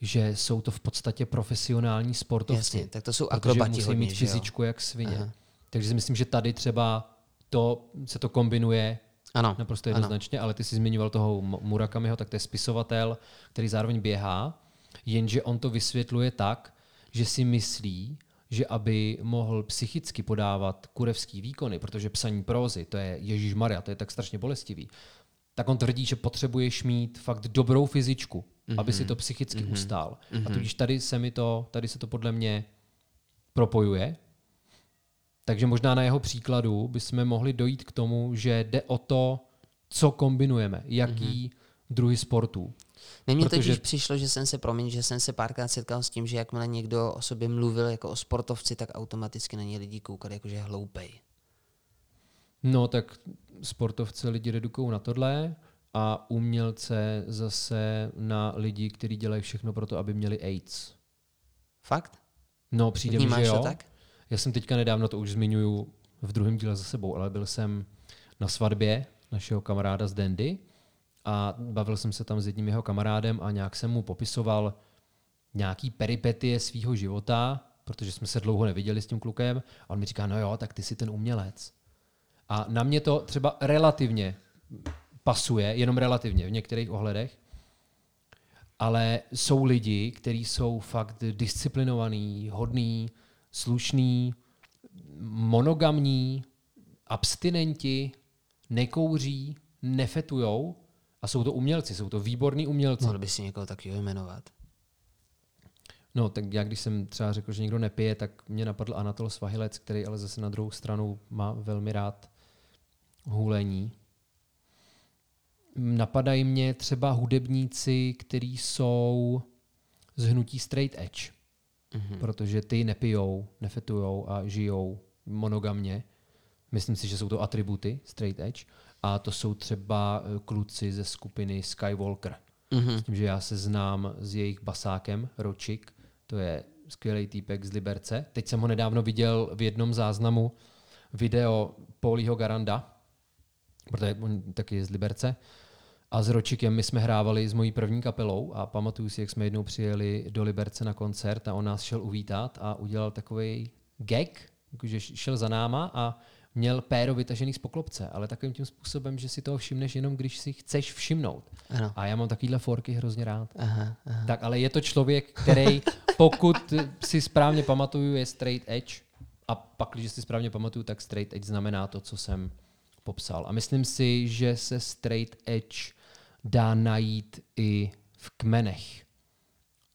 Speaker 1: že jsou to v podstatě profesionální sportovci.
Speaker 2: Jasně, tak to jsou akrobati
Speaker 1: musí
Speaker 2: hodně,
Speaker 1: mít fyzičku jak svině.
Speaker 2: Aha.
Speaker 1: Takže si myslím, že tady třeba to, se to kombinuje
Speaker 2: Ano,
Speaker 1: naprosto
Speaker 2: ano.
Speaker 1: jednoznačně, ale ty jsi zmiňoval toho Murakamiho, tak to je spisovatel, který zároveň běhá, jenže on to vysvětluje tak, že si myslí, že aby mohl psychicky podávat kurevský výkony, protože psaní prózy, to je Ježíš Maria, to je tak strašně bolestivý, tak on tvrdí, že potřebuješ mít fakt dobrou fyzičku, mm-hmm. aby si to psychicky mm-hmm. ustál. Mm-hmm. A tudíž tady se mi to, tady se to podle mě propojuje. Takže možná na jeho příkladu bychom mohli dojít k tomu, že jde o to, co kombinujeme, jaký mm-hmm. druhy sportů.
Speaker 2: Mně
Speaker 1: Protože-
Speaker 2: totiž přišlo, že jsem se, promiň, že jsem se párkrát setkal s tím, že jakmile někdo o sobě mluvil jako o sportovci, tak automaticky na ně lidi koukali jako, že je hloupej.
Speaker 1: No tak sportovce lidi redukují na tohle a umělce zase na lidi, kteří dělají všechno pro to, aby měli AIDS.
Speaker 2: Fakt?
Speaker 1: No přijde mi, že jo.
Speaker 2: to tak?
Speaker 1: Já jsem teďka nedávno, to už zmiňuju v druhém díle za sebou, ale byl jsem na svatbě našeho kamaráda z Dandy a bavil jsem se tam s jedním jeho kamarádem a nějak jsem mu popisoval nějaký peripetie svého života, protože jsme se dlouho neviděli s tím klukem a on mi říká, no jo, tak ty jsi ten umělec. A na mě to třeba relativně pasuje, jenom relativně v některých ohledech, ale jsou lidi, kteří jsou fakt disciplinovaní, hodní, slušný, monogamní, abstinenti, nekouří, nefetujou a jsou to umělci, jsou to výborní umělci.
Speaker 2: Mohl by si někoho takového jmenovat.
Speaker 1: No, tak já když jsem třeba řekl, že někdo nepije, tak mě napadl Anatol Svahilec, který ale zase na druhou stranu má velmi rád hůlení. Napadají mě třeba hudebníci, kteří jsou z hnutí straight edge, mm-hmm. protože ty nepijou, nefetujou a žijou monogamně. Myslím si, že jsou to atributy straight edge. A to jsou třeba eh, kluci ze skupiny Skywalker. Mm-hmm. S tím, že já se znám s jejich basákem, Ročik, to je skvělý týpek z Liberce. Teď jsem ho nedávno viděl v jednom záznamu video Paulího Garanda, protože on taky je z Liberce. A s Ročikem my jsme hrávali s mojí první kapelou a pamatuju si, jak jsme jednou přijeli do Liberce na koncert a on nás šel uvítat a udělal takový gag, že šel za náma a měl péro vytažený z poklopce, ale takovým tím způsobem, že si toho všimneš jenom, když si chceš všimnout. Ano. A já mám takovýhle forky hrozně rád. Aha, aha. Tak ale je to člověk, který, pokud si správně pamatuju, je straight edge a pak, když si správně pamatuju, tak straight edge znamená to, co jsem popsal. A myslím si, že se straight edge dá najít i v kmenech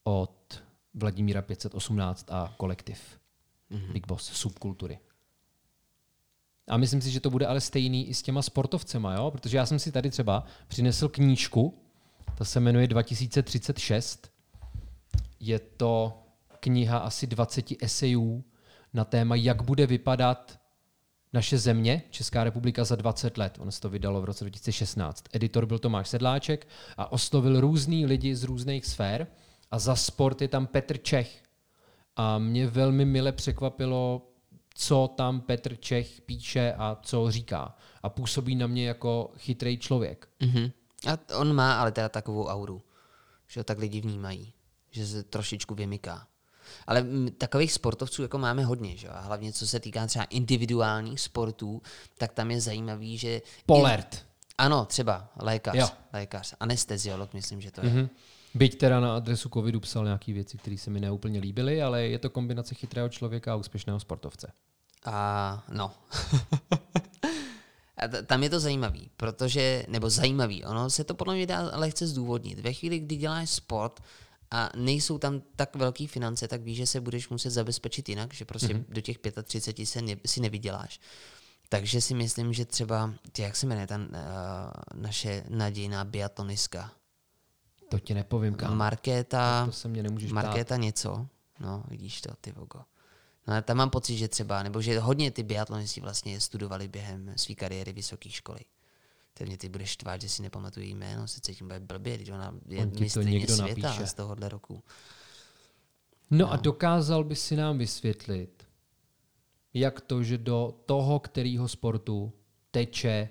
Speaker 1: od Vladimíra 518 a kolektiv. Mm-hmm. Big Boss, subkultury. A myslím si, že to bude ale stejný i s těma sportovcema, jo? protože já jsem si tady třeba přinesl knížku, ta se jmenuje 2036. Je to kniha asi 20 esejů na téma, jak bude vypadat naše země, Česká republika za 20 let. Ono se to vydalo v roce 2016. Editor byl Tomáš Sedláček a oslovil různý lidi z různých sfér a za sport je tam Petr Čech. A mě velmi mile překvapilo, co tam Petr Čech píše a co říká. A působí na mě jako chytrý člověk.
Speaker 2: Mm-hmm. A on má ale teda takovou auru, že ho tak lidi vnímají, že se trošičku vymyká. Ale takových sportovců jako máme hodně, že? a hlavně co se týká třeba individuálních sportů, tak tam je zajímavý, že...
Speaker 1: Polert. I,
Speaker 2: ano, třeba lékař, jo. lékař, anesteziolog, myslím, že to je. Mm-hmm.
Speaker 1: Byť teda na adresu covidu psal nějaké věci, které se mi neúplně líbily, ale je to kombinace chytrého člověka a úspěšného sportovce.
Speaker 2: A no. [LAUGHS] a t- tam je to zajímavý, protože, nebo zajímavý, ono se to podle mě dá lehce zdůvodnit. Ve chvíli, kdy děláš sport a nejsou tam tak velké finance, tak víš, že se budeš muset zabezpečit jinak, že prostě mm-hmm. do těch 35 se ne, si nevyděláš. Takže si myslím, že třeba, jak se jmenuje ta uh, naše nadějná biatoniska,
Speaker 1: to ti nepovím, kam.
Speaker 2: Markéta,
Speaker 1: to se mě nemůžeš
Speaker 2: Markéta něco. No, vidíš to, ty vogo. No, tam mám pocit, že třeba, nebo že hodně ty biatlonisti vlastně studovali během své kariéry vysoké školy. Teď mě ty budeš štvát, že si nepamatuju jméno, se cítím bude blbě, když ona je mistrně světa napíše. z tohohle roku.
Speaker 1: No, no a dokázal by si nám vysvětlit, jak to, že do toho, kterého sportu teče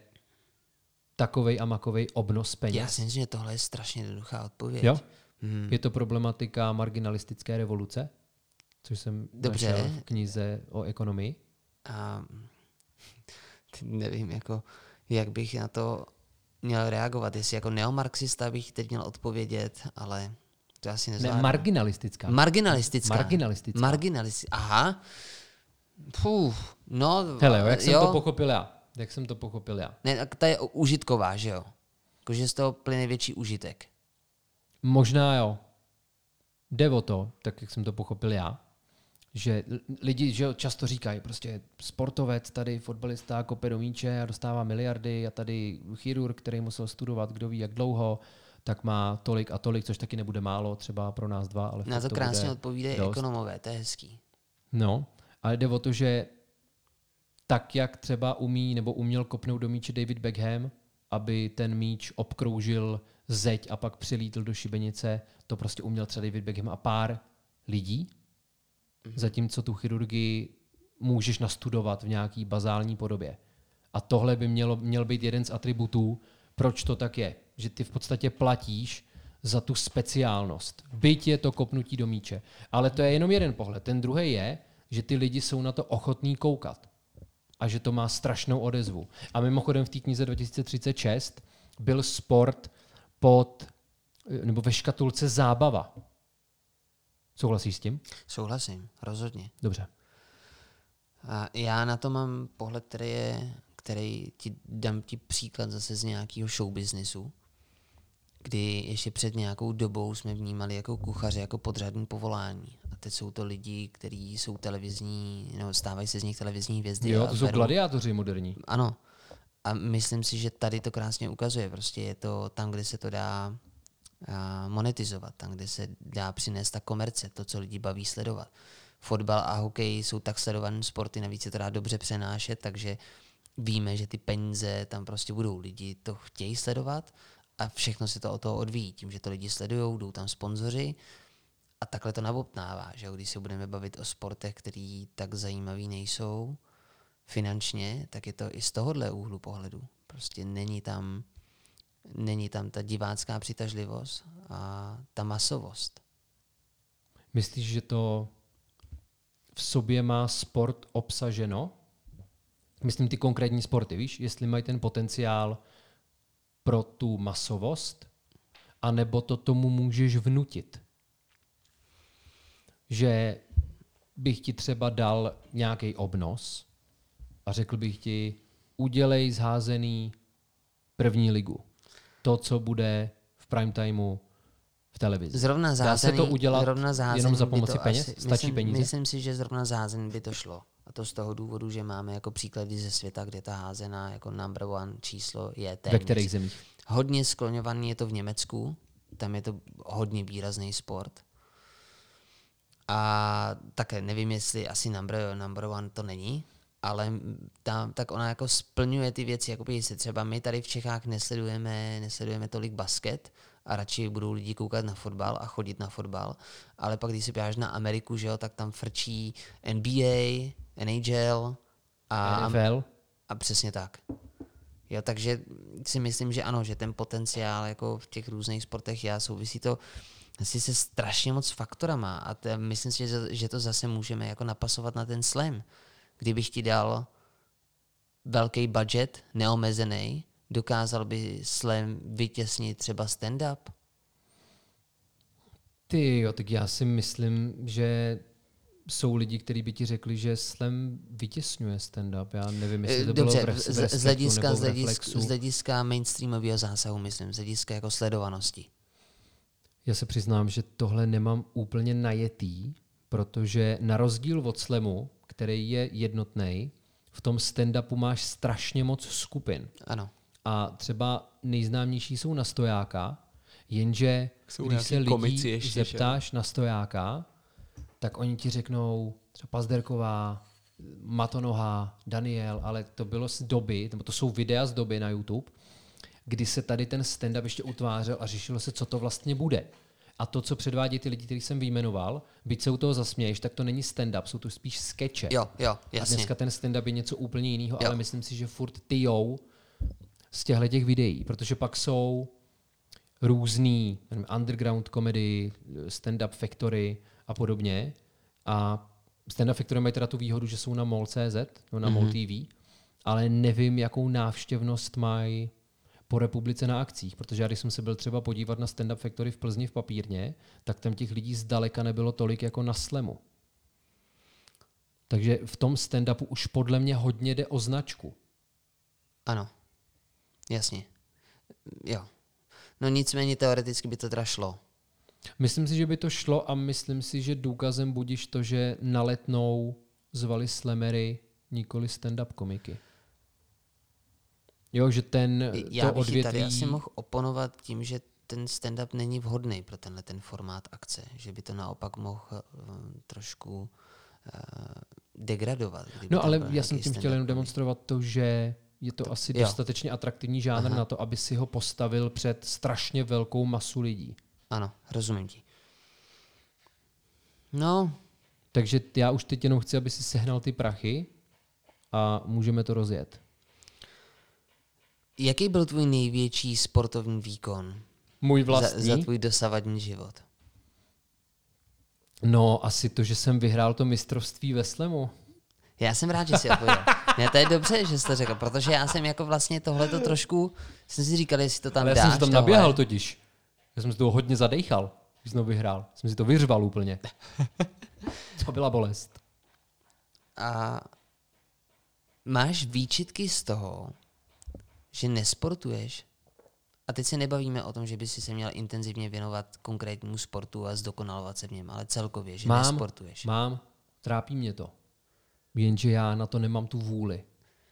Speaker 1: takovej a makovej obnos peněz?
Speaker 2: Já si myslím, že tohle je strašně jednoduchá odpověď.
Speaker 1: Jo? Hmm. Je to problematika marginalistické revoluce? Což jsem Dobře. našel v knize o ekonomii. A, [LAUGHS]
Speaker 2: nevím, jako, jak bych na to měl reagovat. Jestli jako neomarxista bych teď měl odpovědět, ale to asi nezvládnu.
Speaker 1: Ne, marginalistická.
Speaker 2: Marginalistická.
Speaker 1: Marginalistická.
Speaker 2: Marginalistická. Aha. Puh, no,
Speaker 1: Hele, jak jo. jsem to pochopil já. Jak jsem to pochopil já.
Speaker 2: Ne, ta je užitková, že jo? Jakože z toho plyne větší užitek.
Speaker 1: Možná jo. Jde o to, tak jak jsem to pochopil já, že lidi že často říkají, prostě sportovec tady, fotbalista kope do míče a dostává miliardy a tady chirurg, který musel studovat, kdo ví jak dlouho, tak má tolik a tolik, což taky nebude málo třeba pro nás dva. Ale
Speaker 2: Na to, to krásně odpovídají ekonomové, to je hezký.
Speaker 1: No, ale jde o to, že tak, jak třeba umí nebo uměl kopnout do míče David Beckham, aby ten míč obkroužil zeď a pak přilítl do šibenice, to prostě uměl třeba David Beckham a pár lidí, mm-hmm. zatímco tu chirurgii můžeš nastudovat v nějaký bazální podobě. A tohle by mělo, měl být jeden z atributů, proč to tak je. Že ty v podstatě platíš za tu speciálnost. Byť je to kopnutí do míče. Ale to je jenom jeden pohled. Ten druhý je, že ty lidi jsou na to ochotní koukat. A že to má strašnou odezvu. A mimochodem v té knize 2036 byl sport pod, nebo ve škatulce zábava. Souhlasíš s tím?
Speaker 2: Souhlasím, rozhodně.
Speaker 1: Dobře.
Speaker 2: A já na to mám pohled, který je, který ti dám ti příklad zase z nějakého show businessu, kdy ještě před nějakou dobou jsme vnímali jako kuchaře, jako podřadní povolání. A teď jsou to lidi, kteří jsou televizní, nebo stávají se z nich televizní hvězdy.
Speaker 1: Jo, to jsou
Speaker 2: berou-
Speaker 1: gladiátoři moderní.
Speaker 2: Ano. A myslím si, že tady to krásně ukazuje. Prostě je to tam, kde se to dá monetizovat, tam, kde se dá přinést ta komerce, to, co lidi baví sledovat. Fotbal a hokej jsou tak sledované sporty, navíc se to dá dobře přenášet, takže víme, že ty peníze tam prostě budou. Lidi to chtějí sledovat a všechno se to o toho odvíjí. Tím, že to lidi sledují, jdou tam sponzoři a takhle to nabobtnává. Že? Když se budeme bavit o sportech, který tak zajímavý nejsou, finančně, tak je to i z tohohle úhlu pohledu. Prostě není tam, není tam ta divácká přitažlivost a ta masovost.
Speaker 1: Myslíš, že to v sobě má sport obsaženo? Myslím ty konkrétní sporty, víš? Jestli mají ten potenciál pro tu masovost, anebo to tomu můžeš vnutit. Že bych ti třeba dal nějaký obnos a řekl bych ti, udělej zházený první ligu. To, co bude v prime timeu v televizi.
Speaker 2: Zrovna
Speaker 1: Dá se
Speaker 2: zázený,
Speaker 1: to udělat
Speaker 2: zrovna zázený
Speaker 1: jenom za pomoci peněz?
Speaker 2: Asi,
Speaker 1: Stačí
Speaker 2: myslím,
Speaker 1: peníze?
Speaker 2: Myslím si, že zrovna zázený by to šlo. A to z toho důvodu, že máme jako příklady ze světa, kde ta házená jako number one číslo je
Speaker 1: Ve
Speaker 2: téměř.
Speaker 1: kterých zemích?
Speaker 2: Hodně skloňovaný je to v Německu, tam je to hodně výrazný sport. A také nevím, jestli asi number, number one to není, ale tam, tak ona jako splňuje ty věci, jako jestli třeba my tady v Čechách nesledujeme, nesledujeme tolik basket a radši budou lidi koukat na fotbal a chodit na fotbal, ale pak když se podíváš na Ameriku, že jo, tak tam frčí NBA, NHL a,
Speaker 1: NFL?
Speaker 2: a přesně tak. Jo, takže si myslím, že ano, že ten potenciál jako v těch různých sportech já souvisí to asi se strašně moc faktorama a to, myslím si, že, že to zase můžeme jako napasovat na ten slam. Kdybych ti dal velký budget, neomezený, dokázal by slam vytěsnit třeba stand-up?
Speaker 1: Ty jo, tak já si myslím, že jsou lidi, kteří by ti řekli, že slam vytěsňuje stand-up. Já nevím, jestli to
Speaker 2: Eh, Dobře,
Speaker 1: bylo v,
Speaker 2: z, hlediska,
Speaker 1: nebo
Speaker 2: z, hlediska, z hlediska mainstreamového zásahu, myslím, z hlediska jako sledovanosti.
Speaker 1: Já se přiznám, že tohle nemám úplně najetý, protože na rozdíl od slamu, který je jednotný, v tom stand-upu máš strašně moc skupin.
Speaker 2: Ano.
Speaker 1: A třeba nejznámější jsou na stojáka, jenže
Speaker 3: Jsou
Speaker 1: když se lidí
Speaker 3: ještě, že
Speaker 1: zeptáš na stojáka, tak oni ti řeknou třeba Pazderková, Matonoha, Daniel, ale to bylo z doby, nebo to jsou videa z doby na YouTube, kdy se tady ten stand-up ještě utvářel a řešilo se, co to vlastně bude. A to, co předvádí ty lidi, který jsem vyjmenoval, byť se u toho zasměješ, tak to není stand-up, jsou to spíš skeče.
Speaker 2: Jo, jo,
Speaker 1: A
Speaker 2: jasně.
Speaker 1: dneska ten stand-up je něco úplně jiného,
Speaker 2: Jo.
Speaker 1: ale myslím si, že furt tyjou z těchto těch videí, protože pak jsou různý nevím, underground comedy, stand-up factory a podobně. A stand-up factory mají teda tu výhodu, že jsou na mol.cz, no na
Speaker 2: Mhm.
Speaker 1: MOL TV, ale nevím, jakou návštěvnost mají po republice na akcích, protože já když jsem se byl třeba podívat na stand-up factory v Plzni v papírně, tak tam těch lidí zdaleka nebylo tolik jako na slemu. Takže v tom stand-upu už podle mě hodně jde o značku.
Speaker 2: Ano, jasně. Jo. No nicméně teoreticky by to teda šlo.
Speaker 1: Myslím si, že by to šlo a myslím si, že důkazem budíš to, že na letnou zvali slemery, nikoli stand-up komiky. Jo, že ten
Speaker 2: Já
Speaker 1: to
Speaker 2: bych tady asi mohl oponovat tím, že ten stand-up není vhodný pro tenhle ten formát akce. Že by to naopak mohl uh, trošku uh, degradovat.
Speaker 1: No ale já jsem tím chtěl jenom demonstrovat to, že je to asi
Speaker 2: jo.
Speaker 1: dostatečně atraktivní žánr
Speaker 2: Aha.
Speaker 1: na to, aby si ho postavil před strašně velkou masu lidí.
Speaker 2: Ano, rozumím ti. No,
Speaker 1: Takže já už teď jenom chci, aby si sehnal ty prachy a můžeme to rozjet.
Speaker 2: Jaký byl tvůj největší sportovní výkon
Speaker 1: Můj
Speaker 2: za,
Speaker 1: vlastní?
Speaker 2: za tvůj dosavadní život?
Speaker 1: No, asi to, že jsem vyhrál to mistrovství ve slemu.
Speaker 2: Já jsem rád, že jsi odpověděl. [LAUGHS] Ne, to je dobře, že jsi to řekl, protože já jsem jako vlastně tohleto trošku, jsem si říkal, jestli to tam
Speaker 1: Ale já
Speaker 2: dáš.
Speaker 1: jsem si tam
Speaker 2: tohle.
Speaker 1: naběhal totiž. Já jsem si toho hodně zadejchal, když jsem to vyhrál. Jsem si to vyřval úplně. [LAUGHS] to byla bolest.
Speaker 2: A máš výčitky z toho, že nesportuješ? A teď se nebavíme o tom, že by si se měl intenzivně věnovat konkrétnímu sportu a zdokonalovat se v něm, ale celkově, že
Speaker 1: mám,
Speaker 2: nesportuješ.
Speaker 1: Mám, trápí mě to. Jenže já na to nemám tu vůli.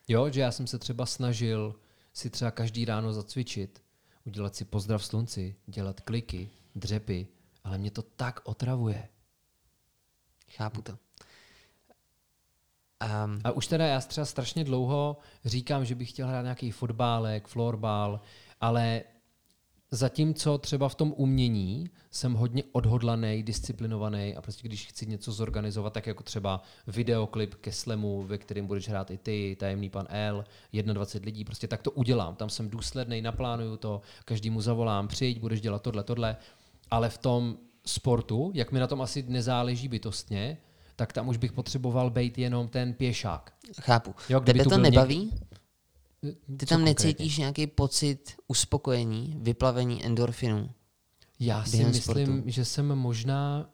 Speaker 1: Jo, že já jsem se třeba snažil si třeba každý ráno zacvičit, udělat si pozdrav slunci, dělat kliky, dřepy, ale mě to tak otravuje.
Speaker 2: Chápu to.
Speaker 1: Um, a už teda já třeba strašně dlouho říkám, že bych chtěl hrát nějaký fotbálek, florbal, ale Zatímco třeba v tom umění jsem hodně odhodlaný, disciplinovaný a prostě když chci něco zorganizovat, tak jako třeba videoklip ke slemu, ve kterém budeš hrát i ty, tajemný pan L, 21 lidí, prostě tak to udělám. Tam jsem důsledný, naplánuju to, každému zavolám, přijď, budeš dělat tohle, tohle. Ale v tom sportu, jak mi na tom asi nezáleží bytostně, tak tam už bych potřeboval být jenom ten pěšák.
Speaker 2: Chápu. Jo, Tebe to nebaví? Něk... Ty tam necítíš nějaký pocit uspokojení, vyplavení endorfinů?
Speaker 1: Já si myslím, sportu? že jsem možná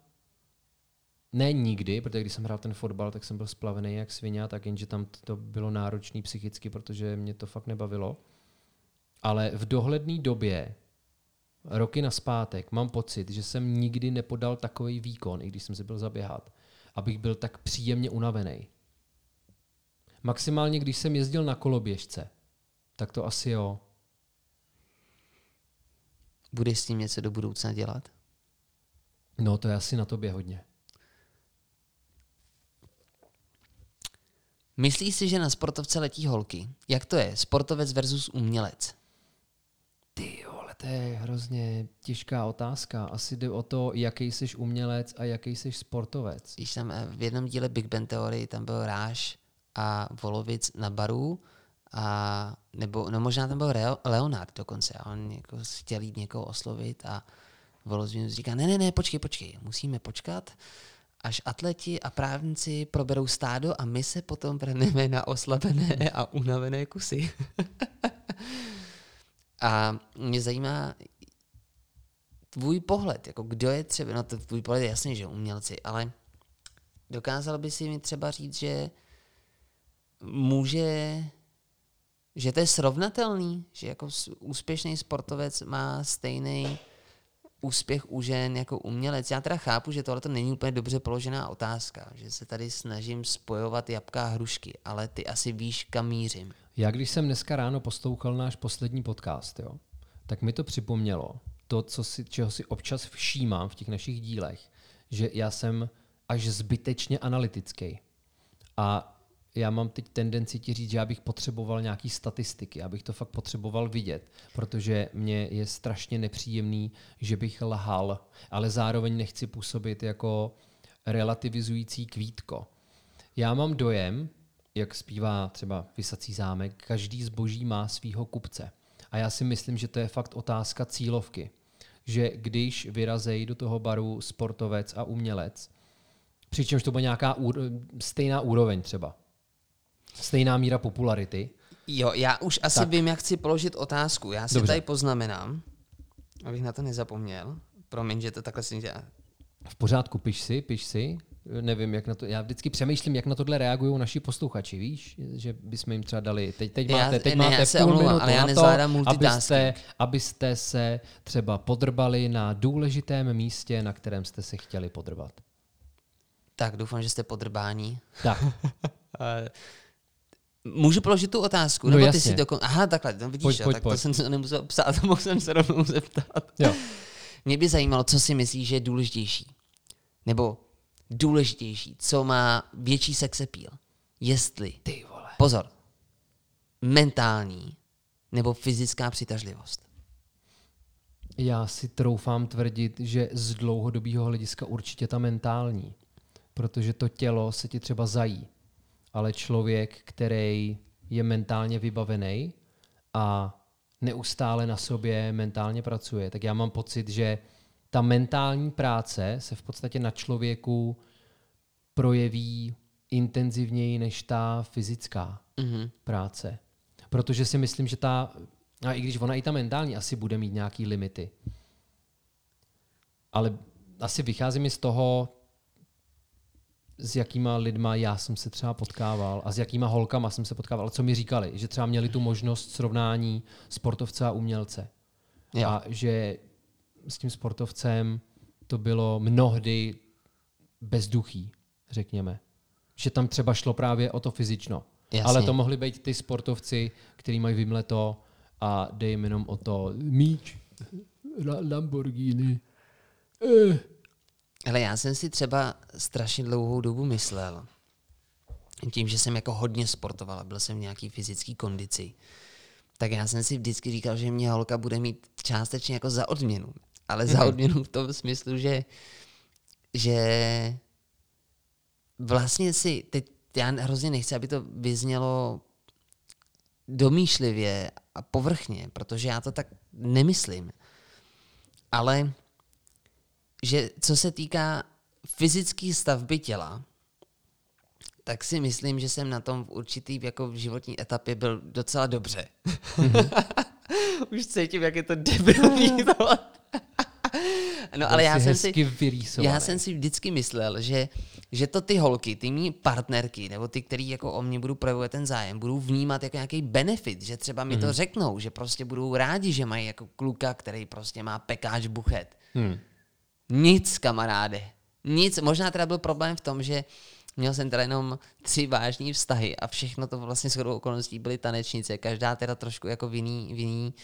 Speaker 1: ne nikdy, protože když jsem hrál ten fotbal, tak jsem byl splavený jak svině, tak jenže tam to bylo náročný psychicky, protože mě to fakt nebavilo. Ale v dohledné době, roky na zpátek, mám pocit, že jsem nikdy nepodal takový výkon, i když jsem si byl zaběhat, abych byl tak příjemně unavený. Maximálně, když jsem jezdil na koloběžce, tak to asi jo.
Speaker 2: Budeš s tím něco do budoucna dělat?
Speaker 1: No, to je asi na tobě hodně.
Speaker 2: Myslíš si, že na sportovce letí holky? Jak to je? Sportovec versus umělec?
Speaker 1: To je hrozně těžká otázka. Asi jde o to, jaký jsi umělec a jaký jsi sportovec.
Speaker 2: Když tam eh, v jednom díle Big Bang Theory tam byl Ráš a Volovic na baru a nebo no možná tam byl Leonard dokonce a on jako chtěl jít někoho oslovit a Volozvinus říká, ne, ne, ne, počkej, počkej, musíme počkat, až atleti a právníci proberou stádo a my se potom vrhneme na oslabené a unavené kusy. [LAUGHS] a mě zajímá tvůj pohled, jako kdo je třeba, no to tvůj pohled je jasný, že umělci, ale dokázal by si mi třeba říct, že může že to je srovnatelný, že jako úspěšný sportovec má stejný úspěch u žen jako umělec. Já teda chápu, že tohle to není úplně dobře položená otázka, že se tady snažím spojovat jabka a hrušky, ale ty asi víš, kam mířím.
Speaker 1: Já když jsem dneska ráno postoukal náš poslední podcast, jo, tak mi to připomnělo to, co si, čeho si občas všímám v těch našich dílech, že já jsem až zbytečně analytický. A já mám teď tendenci ti říct, že já bych potřeboval nějaký statistiky, abych to fakt potřeboval vidět, protože mě je strašně nepříjemný, že bych lhal, ale zároveň nechci působit jako relativizující kvítko. Já mám dojem, jak zpívá třeba Vysací zámek, každý zboží má svýho kupce. A já si myslím, že to je fakt otázka cílovky. Že když vyrazejí do toho baru sportovec a umělec, přičemž to bude nějaká stejná úroveň třeba, stejná míra popularity.
Speaker 2: Jo, já už asi tak. vím, jak chci položit otázku. Já si Dobře. tady poznamenám, abych na to nezapomněl. Promiň, že to takhle si dělá.
Speaker 1: V pořádku, piš si, piš si. Nevím, jak na to, já vždycky přemýšlím, jak na tohle reagují naši posluchači, víš, že bychom jim třeba dali, teď, teď já, máte, teď ne, máte půl omluvám, minutu ale já na to, abyste, abyste se třeba podrbali na důležitém místě, na kterém jste se chtěli podrbat.
Speaker 2: Tak, doufám, že jste podrbání.
Speaker 1: Tak. [LAUGHS]
Speaker 2: Můžu položit tu otázku? No nebo jasně. ty si dokon... Aha, takhle, no vidíš, pojď, pojď, tak pojď. to jsem se nemusel psát, [LAUGHS] mohl jsem se rovnou zeptat.
Speaker 1: Jo.
Speaker 2: Mě by zajímalo, co si myslíš, že je důležitější. Nebo důležitější, co má větší sex appeal. Jestli,
Speaker 1: ty vole.
Speaker 2: pozor, mentální nebo fyzická přitažlivost.
Speaker 1: Já si troufám tvrdit, že z dlouhodobého hlediska určitě ta mentální. Protože to tělo se ti třeba zají ale člověk, který je mentálně vybavený a neustále na sobě mentálně pracuje, tak já mám pocit, že ta mentální práce se v podstatě na člověku projeví intenzivněji než ta fyzická mm-hmm. práce. Protože si myslím, že ta, a i když ona i ta mentální asi bude mít nějaký limity, ale asi vychází mi z toho, s jakýma lidma já jsem se třeba potkával a s jakýma holkama jsem se potkával, co mi říkali, že třeba měli tu možnost srovnání sportovce a umělce.
Speaker 2: Jo.
Speaker 1: A že s tím sportovcem to bylo mnohdy bezduchý, řekněme. Že tam třeba šlo právě o to fyzično.
Speaker 2: Jasně.
Speaker 1: Ale to mohli být ty sportovci, kteří mají vymleto a jde jim jenom o to míč, La- Lamborghini. Eh.
Speaker 2: Ale já jsem si třeba strašně dlouhou dobu myslel, tím, že jsem jako hodně sportoval a byl jsem v nějaký fyzický kondici, tak já jsem si vždycky říkal, že mě holka bude mít částečně jako za odměnu. Ale za odměnu v tom smyslu, že, že vlastně si, teď já hrozně nechci, aby to vyznělo domýšlivě a povrchně, protože já to tak nemyslím. Ale že co se týká fyzické stavby těla, tak si myslím, že jsem na tom v určitý jako v životní etapě byl docela dobře. [LAUGHS] Už cítím, jak je to debilní tohle. [LAUGHS] [LAUGHS] no ale já jsem si,
Speaker 1: hezky vyrýsovaný.
Speaker 2: já jsem si vždycky myslel, že, že to ty holky, ty mý partnerky, nebo ty, který jako o mě budou projevovat ten zájem, budou vnímat jako nějaký benefit, že třeba mi
Speaker 1: Mhm.
Speaker 2: to řeknou, že prostě budou rádi, že mají jako kluka, který prostě má pekáč buchet.
Speaker 1: Hmm.
Speaker 2: Nic, kamaráde. Nic. Možná teda byl problém v tom, že měl jsem teda jenom tři vážní vztahy a všechno to vlastně shodou okolností byly tanečnice. Každá teda trošku jako vinný, vinný,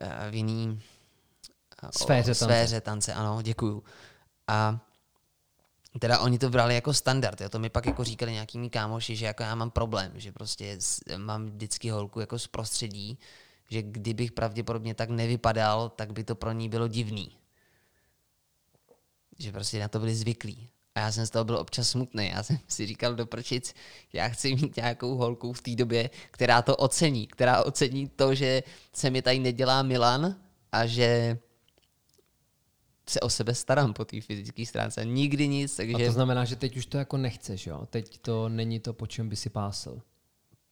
Speaker 2: uh, vinný eh, o-
Speaker 1: Sféře tance.
Speaker 2: sféře tance. Ano, děkuju. A teda oni to brali jako standard, jo. to mi pak jako říkali nějaký mý kámoši, že jako já mám problém, že prostě mám vždycky holku jako z prostředí, že kdybych pravděpodobně tak nevypadal, tak by to pro ní bylo divný že prostě na to byli zvyklí. A já jsem z toho byl občas smutný. Já jsem si říkal do prčic, já chci mít nějakou holku v té době, která to ocení. Která ocení to, že se mi tady nedělá Milan a že se o sebe starám po té fyzické stránce. Nikdy nic,
Speaker 1: A
Speaker 2: takže
Speaker 1: to znamená, že teď už to jako nechceš, jo? Teď to není to, po čem by si pásl.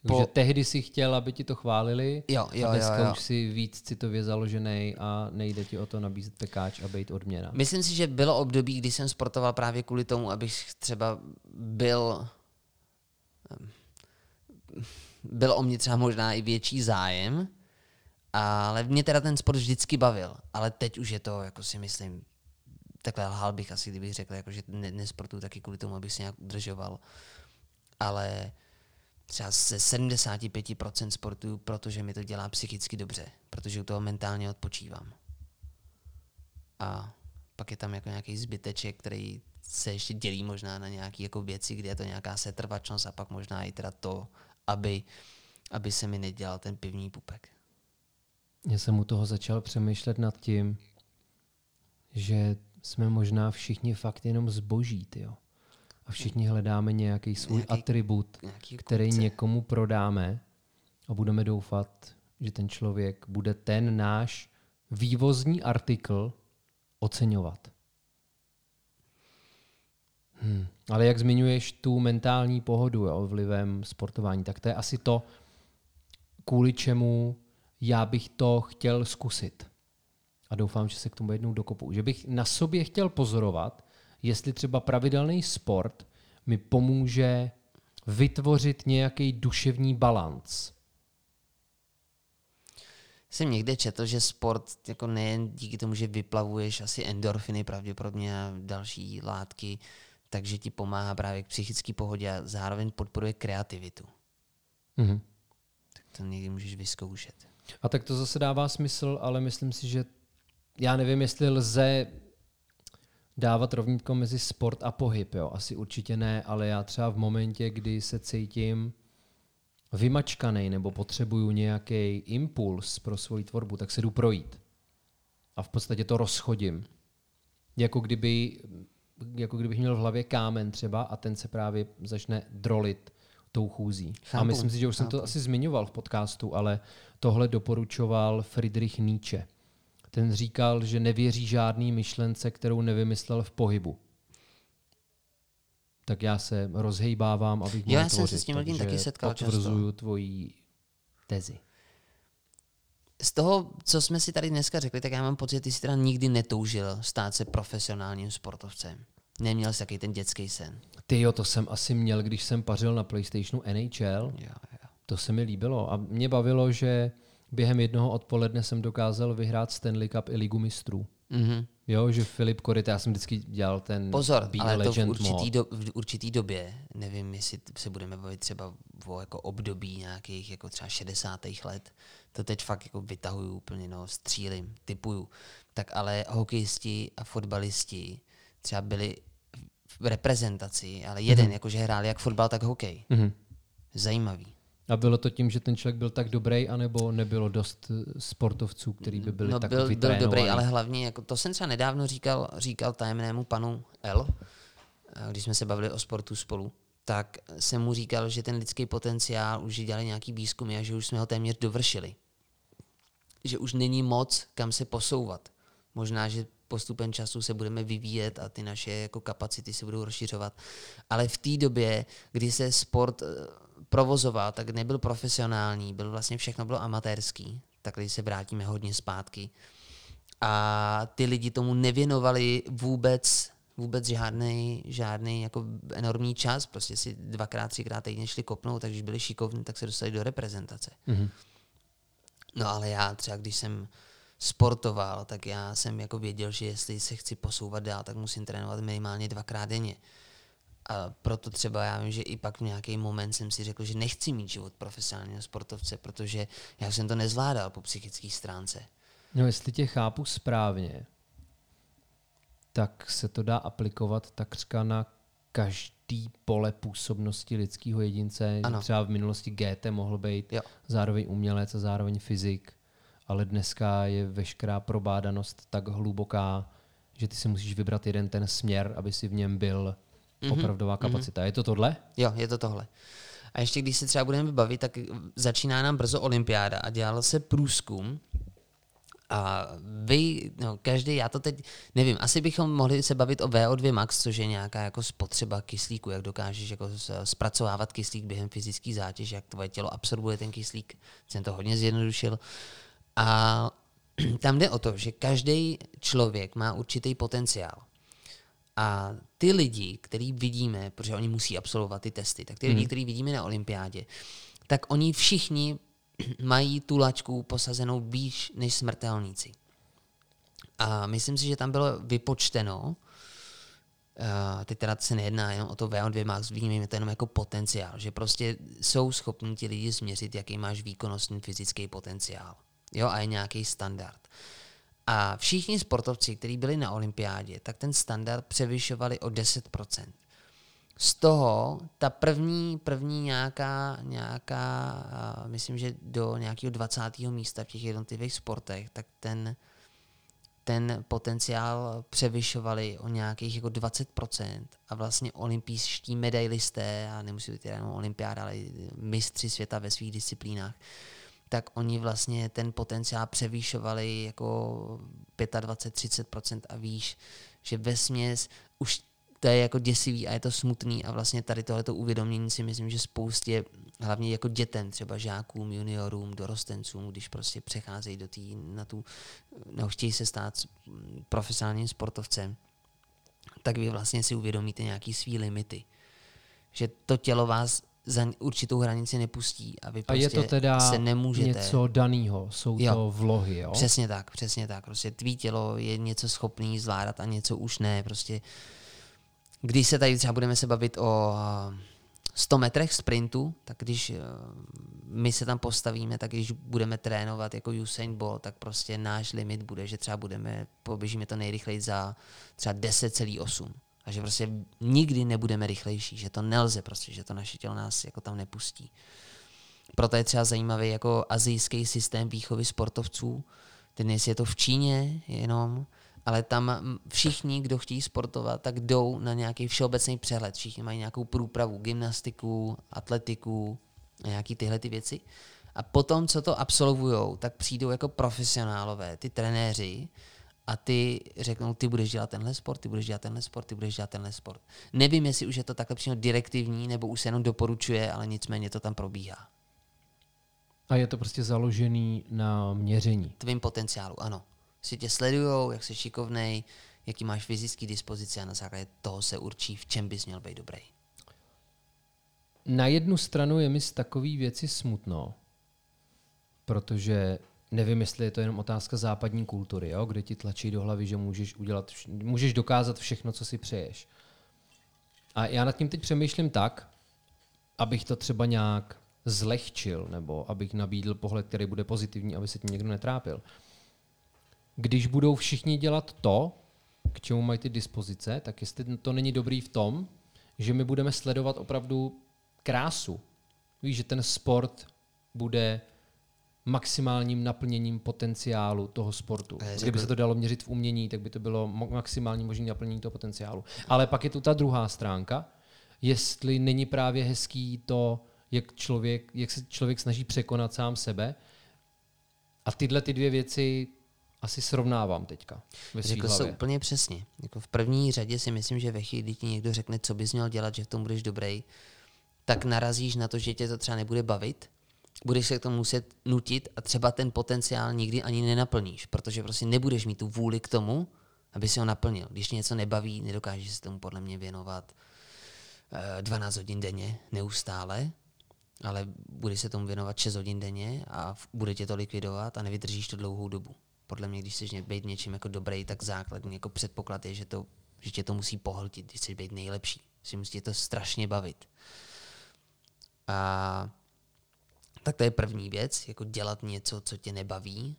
Speaker 2: Po-
Speaker 1: Po... Že tehdy si chtěl, aby ti to chválili,
Speaker 2: Jo, jo,
Speaker 1: a dneska
Speaker 2: jo, jo.
Speaker 1: už si víc citově založený a nejde ti o to nabízet pekáč a být odměna.
Speaker 2: Myslím si, že bylo období, kdy jsem sportoval právě kvůli tomu, abych třeba byl byl o mě třeba možná i větší zájem, ale mě teda ten sport vždycky bavil. Ale teď už je to, jako si myslím, takhle lhal bych asi, kdybych řekl, jako, že ne, nesportuju taky kvůli tomu, abych se nějak udržoval. Ale třeba ze 75% sportuju, protože mi to dělá psychicky dobře, protože u toho mentálně odpočívám. A pak je tam jako nějaký zbyteček, který se ještě dělí možná na nějaké jako věci, kde je to nějaká setrvačnost a pak možná i teda to, aby, aby se mi nedělal ten pivní pupek.
Speaker 1: Já jsem u toho začal přemýšlet nad tím, že jsme možná všichni fakt jenom zboží, jo. A všichni hledáme nějaký svůj
Speaker 2: Nějaký-
Speaker 1: atribut,
Speaker 2: nějaký
Speaker 1: který
Speaker 2: kupce.
Speaker 1: někomu prodáme a budeme doufat, že ten člověk bude ten náš vývozní artikl oceňovat. Hmm. Ale jak zmiňuješ tu mentální pohodu jo, vlivem sportování, tak to je asi to, kvůli čemu já bych to chtěl zkusit. A doufám, že se k tomu jednou dokopu. Že bych na sobě chtěl pozorovat, jestli třeba pravidelný sport mi pomůže vytvořit nějaký duševní balanc.
Speaker 2: Jsem někde četl, že sport jako nejen díky tomu, že vyplavuješ asi endorfiny pravděpodobně a další látky, takže ti pomáhá právě k psychické pohodě a zároveň podporuje kreativitu.
Speaker 1: Mhm.
Speaker 2: Tak to někdy můžeš vyzkoušet.
Speaker 1: A tak to zase dává smysl, ale myslím si, že já nevím, jestli lze dávat rovnítko mezi sport a pohyb. Jo? Asi určitě ne, ale já třeba v momentě, kdy se cítím vymačkaný nebo potřebuju nějaký impuls pro svoji tvorbu, tak se jdu projít. A v podstatě to rozchodím. Jako, kdyby, jako kdybych měl v hlavě kámen třeba a ten se právě začne drolit tou chůzí. a
Speaker 2: Chápu,
Speaker 1: myslím si, že už jsem to asi zmiňoval v podcastu, ale tohle doporučoval Friedrich Nietzsche. Ten říkal, že nevěří žádný myšlence, kterou nevymyslel v pohybu. Tak já se rozhejbávám, abych mohl
Speaker 2: já jsem se
Speaker 1: tvořit,
Speaker 2: s tím lidem taky setkal často.
Speaker 1: tvoji tezi.
Speaker 2: Z toho, co jsme si tady dneska řekli, tak já mám pocit, že ty jsi teda nikdy netoužil stát se profesionálním sportovcem. Neměl jsi taky ten dětský sen.
Speaker 1: Ty jo, to jsem asi měl, když jsem pařil na PlayStationu NHL.
Speaker 2: Jo, jo.
Speaker 1: To se mi líbilo. A mě bavilo, že během jednoho odpoledne jsem dokázal vyhrát Stanley Cup i Ligu mistrů.
Speaker 2: Mhm.
Speaker 1: Jo, že Filip Korita, já jsem vždycky dělal ten
Speaker 2: Pozor,
Speaker 1: Be
Speaker 2: ale to v
Speaker 1: Legend
Speaker 2: určitý, do, v určitý době, nevím, jestli se budeme bavit třeba o jako období nějakých jako třeba 60. let, to teď fakt jako vytahuju úplně, no, střílim, typuju, tak ale hokejisti a fotbalisti třeba byli v reprezentaci, ale jeden, mm-hmm. jakože hráli jak fotbal, tak hokej.
Speaker 1: Mhm.
Speaker 2: Zajímavý.
Speaker 1: A bylo to tím, že ten člověk byl tak dobrý, anebo nebylo dost eh, sportovců, kteří by byli
Speaker 2: no,
Speaker 1: tak
Speaker 2: byl, byl dobrý, ale hlavně, jako to jsem třeba nedávno říkal, říkal tajemnému panu L, eh, když jsme se bavili o sportu spolu, tak jsem mu říkal, že ten lidský potenciál už dělali nějaký výzkumy a že už jsme ho téměř dovršili. Že už není moc, kam se posouvat. Možná, že postupem času se budeme vyvíjet a ty naše jako kapacity se budou rozšiřovat. Ale v té době, kdy se sport eh, provozoval, tak nebyl profesionální, byl vlastně všechno bylo amatérský. Tak když se vrátíme hodně zpátky. A ty lidi tomu nevěnovali vůbec vůbec žádný, žádný jako enormní čas, prostě si dvakrát, třikrát týdně šli kopnout, takže byli šikovní, tak se dostali do reprezentace.
Speaker 1: Mhm.
Speaker 2: No ale já třeba, když jsem sportoval, tak já jsem jako věděl, že jestli se chci posouvat dál, tak musím trénovat minimálně dvakrát denně. A proto třeba já vím, že i pak v nějaký moment jsem si řekl, že nechci mít život profesionálního sportovce, protože já jsem to nezvládal po psychické stránce.
Speaker 1: No, jestli tě chápu správně, tak se to dá aplikovat takřka na každý pole působnosti lidského jedince.
Speaker 2: Ano.
Speaker 1: Třeba v minulosti GT mohl být
Speaker 2: Jo.
Speaker 1: zároveň umělec a zároveň fyzik, ale dneska je veškerá probádanost tak hluboká, že ty si musíš vybrat jeden ten směr, aby si v něm byl
Speaker 2: Mhm,
Speaker 1: opravdová kapacita. Je to tohle?
Speaker 2: Jo, je to tohle. A ještě když se třeba budeme bavit, tak začíná nám brzo olympiáda a dělal se průzkum a vy, no, každý, já to teď nevím, asi bychom mohli se bavit o VO2 max, což je nějaká jako spotřeba kyslíku, jak dokážeš jako zpracovávat kyslík během fyzické zátěže, jak tvoje tělo absorbuje ten kyslík. Jsem to hodně zjednodušil. A [CLEARS THROAT] tam jde o to, že každý člověk má určitý potenciál. A ty lidi, který vidíme, protože oni musí absolvovat ty testy, tak ty lidi, který vidíme na olympiádě, tak oni všichni [CLEARS THROAT] mají tu lačku posazenou výš než smrtelníci. A myslím si, že tam bylo vypočteno, Uh, teď teda se nejedná jenom o to VO2 max, vnímejme to jenom jako potenciál, že prostě jsou schopni ti lidi změřit, jaký máš výkonnostní fyzický potenciál. Jo, a je nějaký standard. A všichni sportovci, kteří byli na olympiádě, tak ten standard převyšovali o 10%. Z toho ta první, první nějaká, nějaká myslím, že do nějakého 20. místa v těch jednotlivých sportech, tak ten, ten potenciál převyšovali o nějakých jako 20% a vlastně olympijští medailisté, a nemusí být jenom olympiáda, ale mistři světa ve svých disciplínách, tak oni vlastně ten potenciál převýšovali jako 25-30% a výš, že ve směs už to je jako děsivý a je to smutný a vlastně tady tohleto uvědomění si myslím, že spoustě, hlavně jako dětem, třeba žákům, juniorům, dorostencům, když prostě přecházejí do tý, na tu, no chtějí se stát profesionálním sportovcem, tak vy vlastně si uvědomíte nějaký svý limity. Že to tělo vás za určitou hranici nepustí a vy
Speaker 1: A
Speaker 2: prostě
Speaker 1: je to teda
Speaker 2: se nemůžete...
Speaker 1: něco daného, jsou
Speaker 2: Jo.
Speaker 1: to vlohy, jo?
Speaker 2: Přesně tak, přesně tak. Prostě tvý tělo je něco schopný zvládat a něco už ne. Prostě když se tady třeba budeme se bavit o a, 100 metrech sprintu, tak když eh, my se tam postavíme, tak když budeme trénovat jako Usain Bolt, tak prostě náš limit bude, že třeba budeme, poběžíme to nejrychleji za třeba 10,8. Že prostě nikdy nebudeme rychlejší, že to nelze prostě, že to naše tělo nás jako tam nepustí. Proto je třeba zajímavý jako azijský systém výchovy sportovců. Dnes je to v Číně jenom, ale tam všichni, kdo chtějí sportovat, tak jdou na nějaký všeobecný přehled. Všichni mají nějakou průpravu, gymnastiku, atletiku, nějaký tyhle ty věci. A potom, co to absolvujou, tak přijdou jako profesionálové, ty trenéři, a ty řeknou, ty budeš dělat tenhle sport, ty budeš dělat tenhle sport, ty budeš dělat tenhle sport. Nevím, jestli už je to takhle přímo direktivní, nebo už se jenom doporučuje, ale nicméně to tam probíhá.
Speaker 1: A je to prostě založený na měření.
Speaker 2: tvým potenciálu, ano. Si tě sledujou, jak jsi šikovnej, jaký máš fyzický dispozici a na základě toho se určí, v čem bys měl být dobrý.
Speaker 1: Na jednu stranu je mi z takové věci smutno, protože nevím, jestli je to jenom otázka západní kultury, jo? kde ti tlačí do hlavy, že můžeš, udělat, vš- můžeš dokázat všechno, co si přeješ. A já nad tím teď přemýšlím tak, abych to třeba nějak zlehčil, nebo abych nabídl pohled, který bude pozitivní, aby se tím někdo netrápil. Když budou všichni dělat to, k čemu mají ty dispozice, tak jestli to není dobrý v tom, že my budeme sledovat opravdu krásu. Víš, že ten sport bude maximálním naplněním potenciálu toho sportu.
Speaker 2: A já
Speaker 1: Kdyby
Speaker 2: řekl-
Speaker 1: se to dalo měřit v umění, tak by to bylo maximální možné naplnění toho potenciálu. Ale pak je tu ta druhá stránka, jestli není právě hezký to, jak, člověk, jak se člověk snaží překonat sám sebe. A tyhle ty dvě věci asi srovnávám teďka ve
Speaker 2: Řekl
Speaker 1: hlavě.
Speaker 2: úplně přesně. Jako v první řadě si myslím, že ve chvíli, kdy ti někdo řekne, co bys měl dělat, že v tom budeš dobrý, tak narazíš na to, že tě to třeba nebude bavit, budeš se k tomu muset nutit a třeba ten potenciál nikdy ani nenaplníš, protože prostě nebudeš mít tu vůli k tomu, aby si ho naplnil. Když něco nebaví, nedokážeš se tomu podle mě věnovat eh, 12 hodin denně neustále, ale budeš se tomu věnovat 6 hodin denně a bude tě to likvidovat a nevydržíš to dlouhou dobu. Podle mě, když chceš být něčím jako dobrý, tak základní jako předpoklad je, že, to, že tě to musí pohltit, když chceš být nejlepší. Si musí tě to strašně bavit. A tak to je první věc, jako dělat něco, co tě nebaví,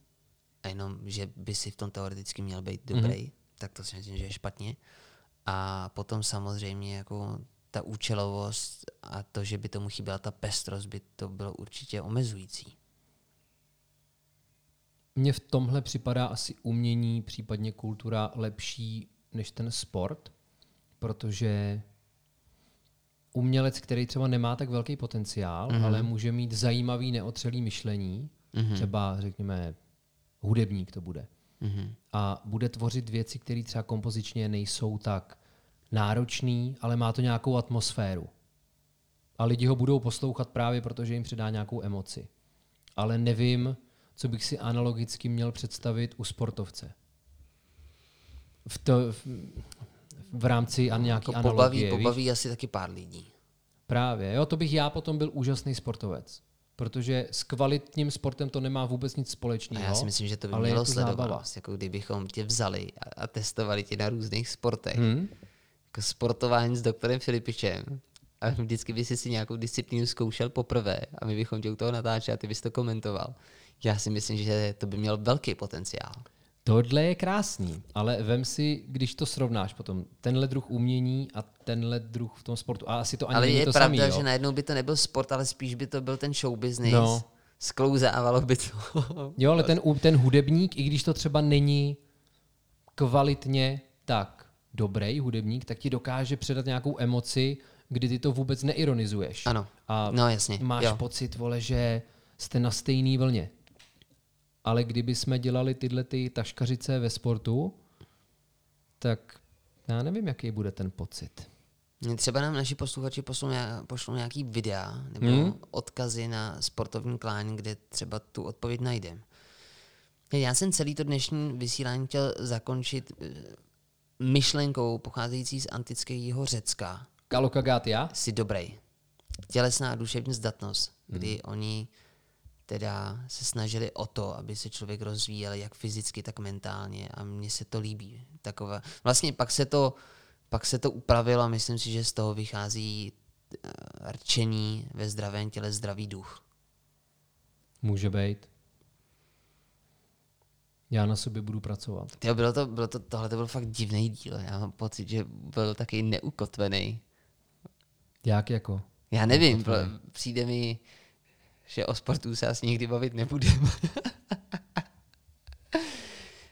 Speaker 2: a jenom, že by si v tom teoreticky měl být dobrý, mm-hmm. tak to si myslím, že je špatně. A potom samozřejmě jako ta účelovost a to, že by tomu chyběla ta pestrost, by to bylo určitě omezující.
Speaker 1: Mně v tomhle připadá asi umění, případně kultura lepší než ten sport, protože umělec, který třeba nemá tak velký potenciál, mm-hmm. ale může mít zajímavý, neotřelý myšlení, mm-hmm. třeba řekněme hudebník to bude,
Speaker 2: Mm-hmm.
Speaker 1: a bude tvořit věci, které třeba kompozičně nejsou tak náročný, ale má to nějakou atmosféru. A lidi ho budou poslouchat právě protože jim přidá nějakou emoci. Ale nevím, co bych si analogicky měl představit u sportovce. V, to, v, v rámci a nějaký
Speaker 2: Jako
Speaker 1: analogie,
Speaker 2: pobaví,
Speaker 1: víš?
Speaker 2: pobaví asi taky pár lidí.
Speaker 1: Právě, jo, to bych já potom byl úžasný sportovec. Protože s kvalitním sportem to nemá vůbec nic
Speaker 2: A
Speaker 1: společného.
Speaker 2: já si myslím, že to by mělo
Speaker 1: to
Speaker 2: sledovanost. Jako kdybychom tě vzali a, a testovali tě na různých sportech.
Speaker 1: Hmm?
Speaker 2: Jako sportování s doktorem Filipičem. A vždycky by si si nějakou disciplínu zkoušel poprvé a my bychom tě u toho natáčeli a ty bys to komentoval. Já si myslím, že to by měl velký potenciál.
Speaker 1: Tohle je krásný, ale vem si, když to srovnáš potom, tenhle druh umění a tenhle druh v tom sportu. A asi to ani
Speaker 2: ale
Speaker 1: není
Speaker 2: je
Speaker 1: to
Speaker 2: pravda,
Speaker 1: samý, jo?
Speaker 2: že najednou by to nebyl sport, ale spíš by to byl ten show business.
Speaker 1: No.
Speaker 2: Sklouzávalo by to.
Speaker 1: Jo, ale ten, ten hudebník, i když to třeba není kvalitně tak dobrý hudebník, tak ti dokáže předat nějakou emoci, kdy ty to vůbec neironizuješ.
Speaker 2: Ano.
Speaker 1: A
Speaker 2: No jasně.
Speaker 1: máš
Speaker 2: jo.
Speaker 1: pocit, vole, že jste na stejné vlně. Ale kdyby jsme dělali tyhle ty taškařice ve sportu, tak já nevím, jaký bude ten pocit.
Speaker 2: Třeba nám naši posluchači pošlou, nějak- pošlou nějaký videa nebo
Speaker 1: Hmm.
Speaker 2: odkazy na sportovní klán, kde třeba tu odpověď najdem. Já jsem celý to dnešní vysílání chtěl zakončit eh, myšlenkou pocházející z antického Řecka.
Speaker 1: Kalokagatia?
Speaker 2: Jsi dobrý. Tělesná a duševní zdatnost, kdy oni teda se snažili o to, aby se člověk rozvíjel jak fyzicky, tak mentálně a mně se to líbí. Takové. Vlastně pak se to, pak se to upravilo a myslím si, že z toho vychází eh, rčení ve zdravém těle zdravý duch.
Speaker 1: Může být. Já na sobě budu pracovat.
Speaker 2: Tyjo, bylo to, bylo to, tohle to byl fakt divný díl. Já mám pocit, že byl taky neukotvený.
Speaker 1: Jak jako?
Speaker 2: Já nevím, bylo, přijde mi, že o sportu se asi nikdy bavit nebudeme. [LAUGHS]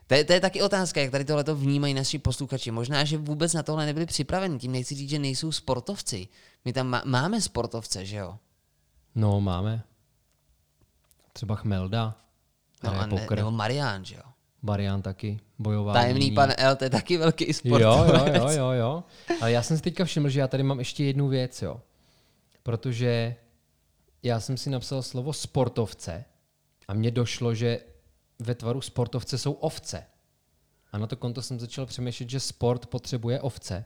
Speaker 2: to, je, to je taky otázka, jak tady tohle to vnímají naši posluchači. Možná, že vůbec na tohle nebyli připraveni. Tím nechci říct, že nejsou sportovci. My tam má, máme sportovce, že jo?
Speaker 1: No, máme. Třeba Chmelda.
Speaker 2: No, a ne, nebo Marián, že jo?
Speaker 1: Marian taky. Bojová.
Speaker 2: Tajemný pan L, to je taky velký
Speaker 1: Jo,
Speaker 2: sportovec.
Speaker 1: jo, jo, jo, jo. Ale já jsem si teďka všiml, že já tady mám ještě jednu věc, jo. Protože já jsem si napsal slovo sportovce a mně došlo, že ve tvaru sportovce jsou ovce. A na to konto jsem začal přemýšlet, že sport potřebuje ovce.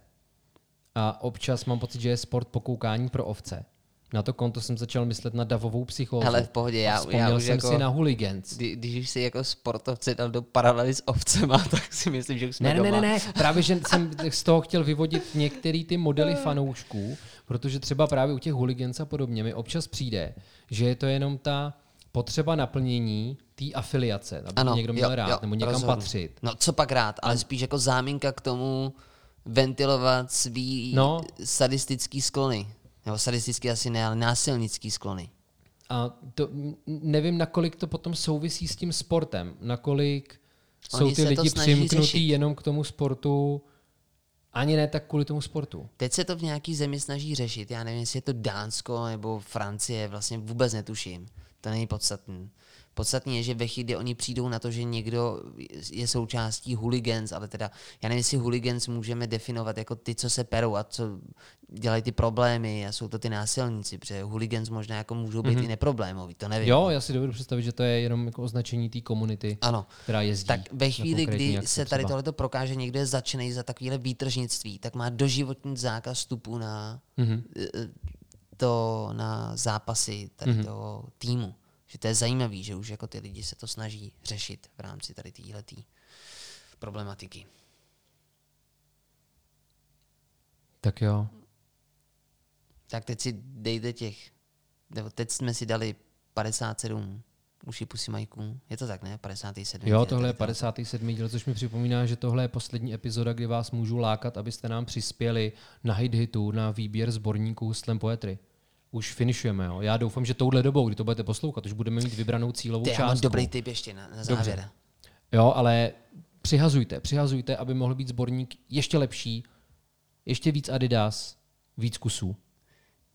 Speaker 1: A občas mám pocit, že je sport pokoukání pro ovce. Na to konto jsem začal myslet na davovou psychózu.
Speaker 2: Ale v pohodě, já, já už
Speaker 1: jsem
Speaker 2: jako,
Speaker 1: si na hooligans.
Speaker 2: kdy, když už si jako sportovce dal do paralely s ovcema, [LAUGHS] tak si myslím, že už jsme
Speaker 1: Ne, ne, ne,
Speaker 2: doma.
Speaker 1: ne, ne, právě že jsem [LAUGHS] z toho chtěl vyvodit některé ty modely fanoušků, protože třeba právě u těch hooligans a podobně mi občas přijde, že je to jenom ta potřeba naplnění té afiliace, aby ano, někdo měl
Speaker 2: jo,
Speaker 1: rád,
Speaker 2: jo,
Speaker 1: nebo někam
Speaker 2: rozhodně.
Speaker 1: patřit.
Speaker 2: No co pak rád, ale spíš jako záminka k tomu ventilovat svý
Speaker 1: No.
Speaker 2: sadistický sklony. Nebo sadistický asi ne, ale násilnický sklony.
Speaker 1: A to, nevím, nakolik to potom souvisí s tím sportem, nakolik jsou
Speaker 2: Oni
Speaker 1: ty
Speaker 2: se to
Speaker 1: lidi přimknutí
Speaker 2: řešit.
Speaker 1: jenom k tomu sportu, ani ne tak kvůli tomu sportu.
Speaker 2: Teď se to v nějaký zemi snaží řešit. Já nevím, jestli je to Dánsko nebo Francie, vlastně vůbec netuším. To není podstatný. Podstatný je, že ve chvíli, kdy oni přijdou na to, že někdo je součástí hooligans, ale teda, já nevím, jestli hooligans můžeme definovat jako ty, co se perou a co dělají ty problémy a jsou to ty násilníci, protože hooligans možná jako můžou být mm-hmm. i neproblémoví, to nevím.
Speaker 1: Jo, já si dovedu představit, že to je jenom jako označení té komunity,
Speaker 2: Ano.
Speaker 1: která jezdí.
Speaker 2: Tak ve
Speaker 1: na
Speaker 2: chvíli, kdy se tady tohleto prokáže, někdo je začený za takovéhle výtržnictví, tak má doživotní zákaz vstupu na,
Speaker 1: Mhm.
Speaker 2: mm-hmm. to, na zápasy tady
Speaker 1: Mhm.
Speaker 2: mm-hmm. toho týmu. Že to je zajímavé, že už jako ty lidi se to snaží řešit v rámci tady téhletý problematiky.
Speaker 1: Tak jo.
Speaker 2: Tak teď si dejte těch, nebo teď jsme si dali 57 uši pusy majků. Je to tak, ne? 57.
Speaker 1: Jo, tohle je
Speaker 2: tady toho.
Speaker 1: 57. díl, což mi připomíná, že tohle je poslední epizoda, kdy vás můžu lákat, abyste nám přispěli na hit hitu, na výběr sborníků Slam Poetry. Už finišujeme, jo. Já doufám, že touhle dobou, kdy to budete poslouchat, už budeme mít vybranou cílovou
Speaker 2: Ty, já mám
Speaker 1: částku.
Speaker 2: dobrý tip ještě na, na závěr.
Speaker 1: Jo, ale přihazujte, přihazujte, aby mohl být sborník ještě lepší, ještě víc Adidas, víc kusů.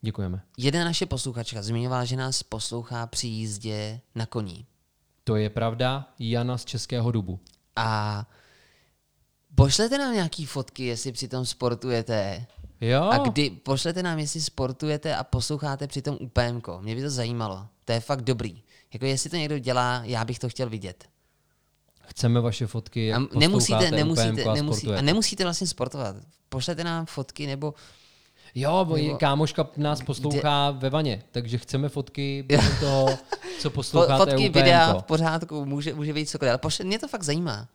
Speaker 1: Děkujeme.
Speaker 2: Jedna naše posluchačka zmiňovala, že nás poslouchá při jízdě na koní.
Speaker 1: To je pravda, Jana z Českého dubu.
Speaker 2: A pošlete nám nějaký fotky, jestli při tom sportujete.
Speaker 1: Jo,
Speaker 2: A kdy pošlete nám, jestli sportujete a posloucháte při tom UPMko. Mě by to zajímalo. To je fakt dobrý. Jako jestli to někdo dělá, já bych to chtěl vidět.
Speaker 1: chceme vaše fotky, jak
Speaker 2: A nemusíte, nemusíte,
Speaker 1: a
Speaker 2: nemusí, a nemusíte vlastně sportovat. Pošlete nám fotky nebo
Speaker 1: Jo, bo
Speaker 2: Nebo-
Speaker 1: kámoška nás poslouchá ve vaně, takže chceme fotky toho, co [LAUGHS] posloucháte
Speaker 2: fotky, videa v pořádku, může, může být cokoliv. Ale pošle, mě to fakt zajímá.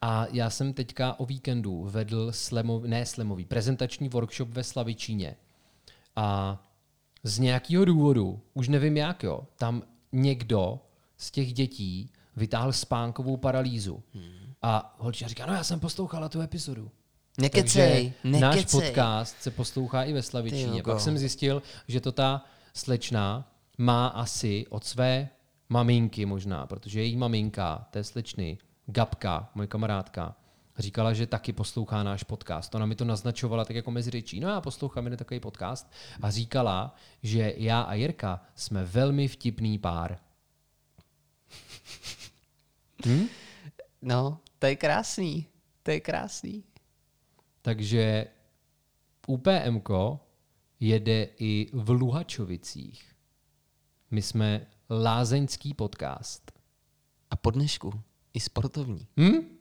Speaker 1: A já jsem teďka o víkendu vedl slemový, ne slemový, prezentační workshop ve Slavičíně. A z nějakého důvodu, už nevím jak, jo, tam někdo z těch dětí vytáhl spánkovou paralýzu. A holčina říká, no já jsem poslouchala tu epizodu.
Speaker 2: Nekecej,
Speaker 1: Takže náš
Speaker 2: nekecej.
Speaker 1: podcast se poslouchá i ve Slavičíně. Pak jsem zjistil, že to ta slečna má asi od své maminky možná, protože její maminka, té slečny, Gabka, moje kamarádka, říkala, že taky poslouchá náš podcast. Ona mi to naznačovala tak jako mezi řečí. No já poslouchám jeden takový podcast a říkala, že já a Jirka jsme velmi vtipný pár. [LAUGHS]
Speaker 2: No, to je krásný. To je krásný.
Speaker 1: Takže UPMko jede i v Luhačovicích. My jsme lázeňský podcast.
Speaker 2: A po dnešku i sportovní.
Speaker 1: Hm?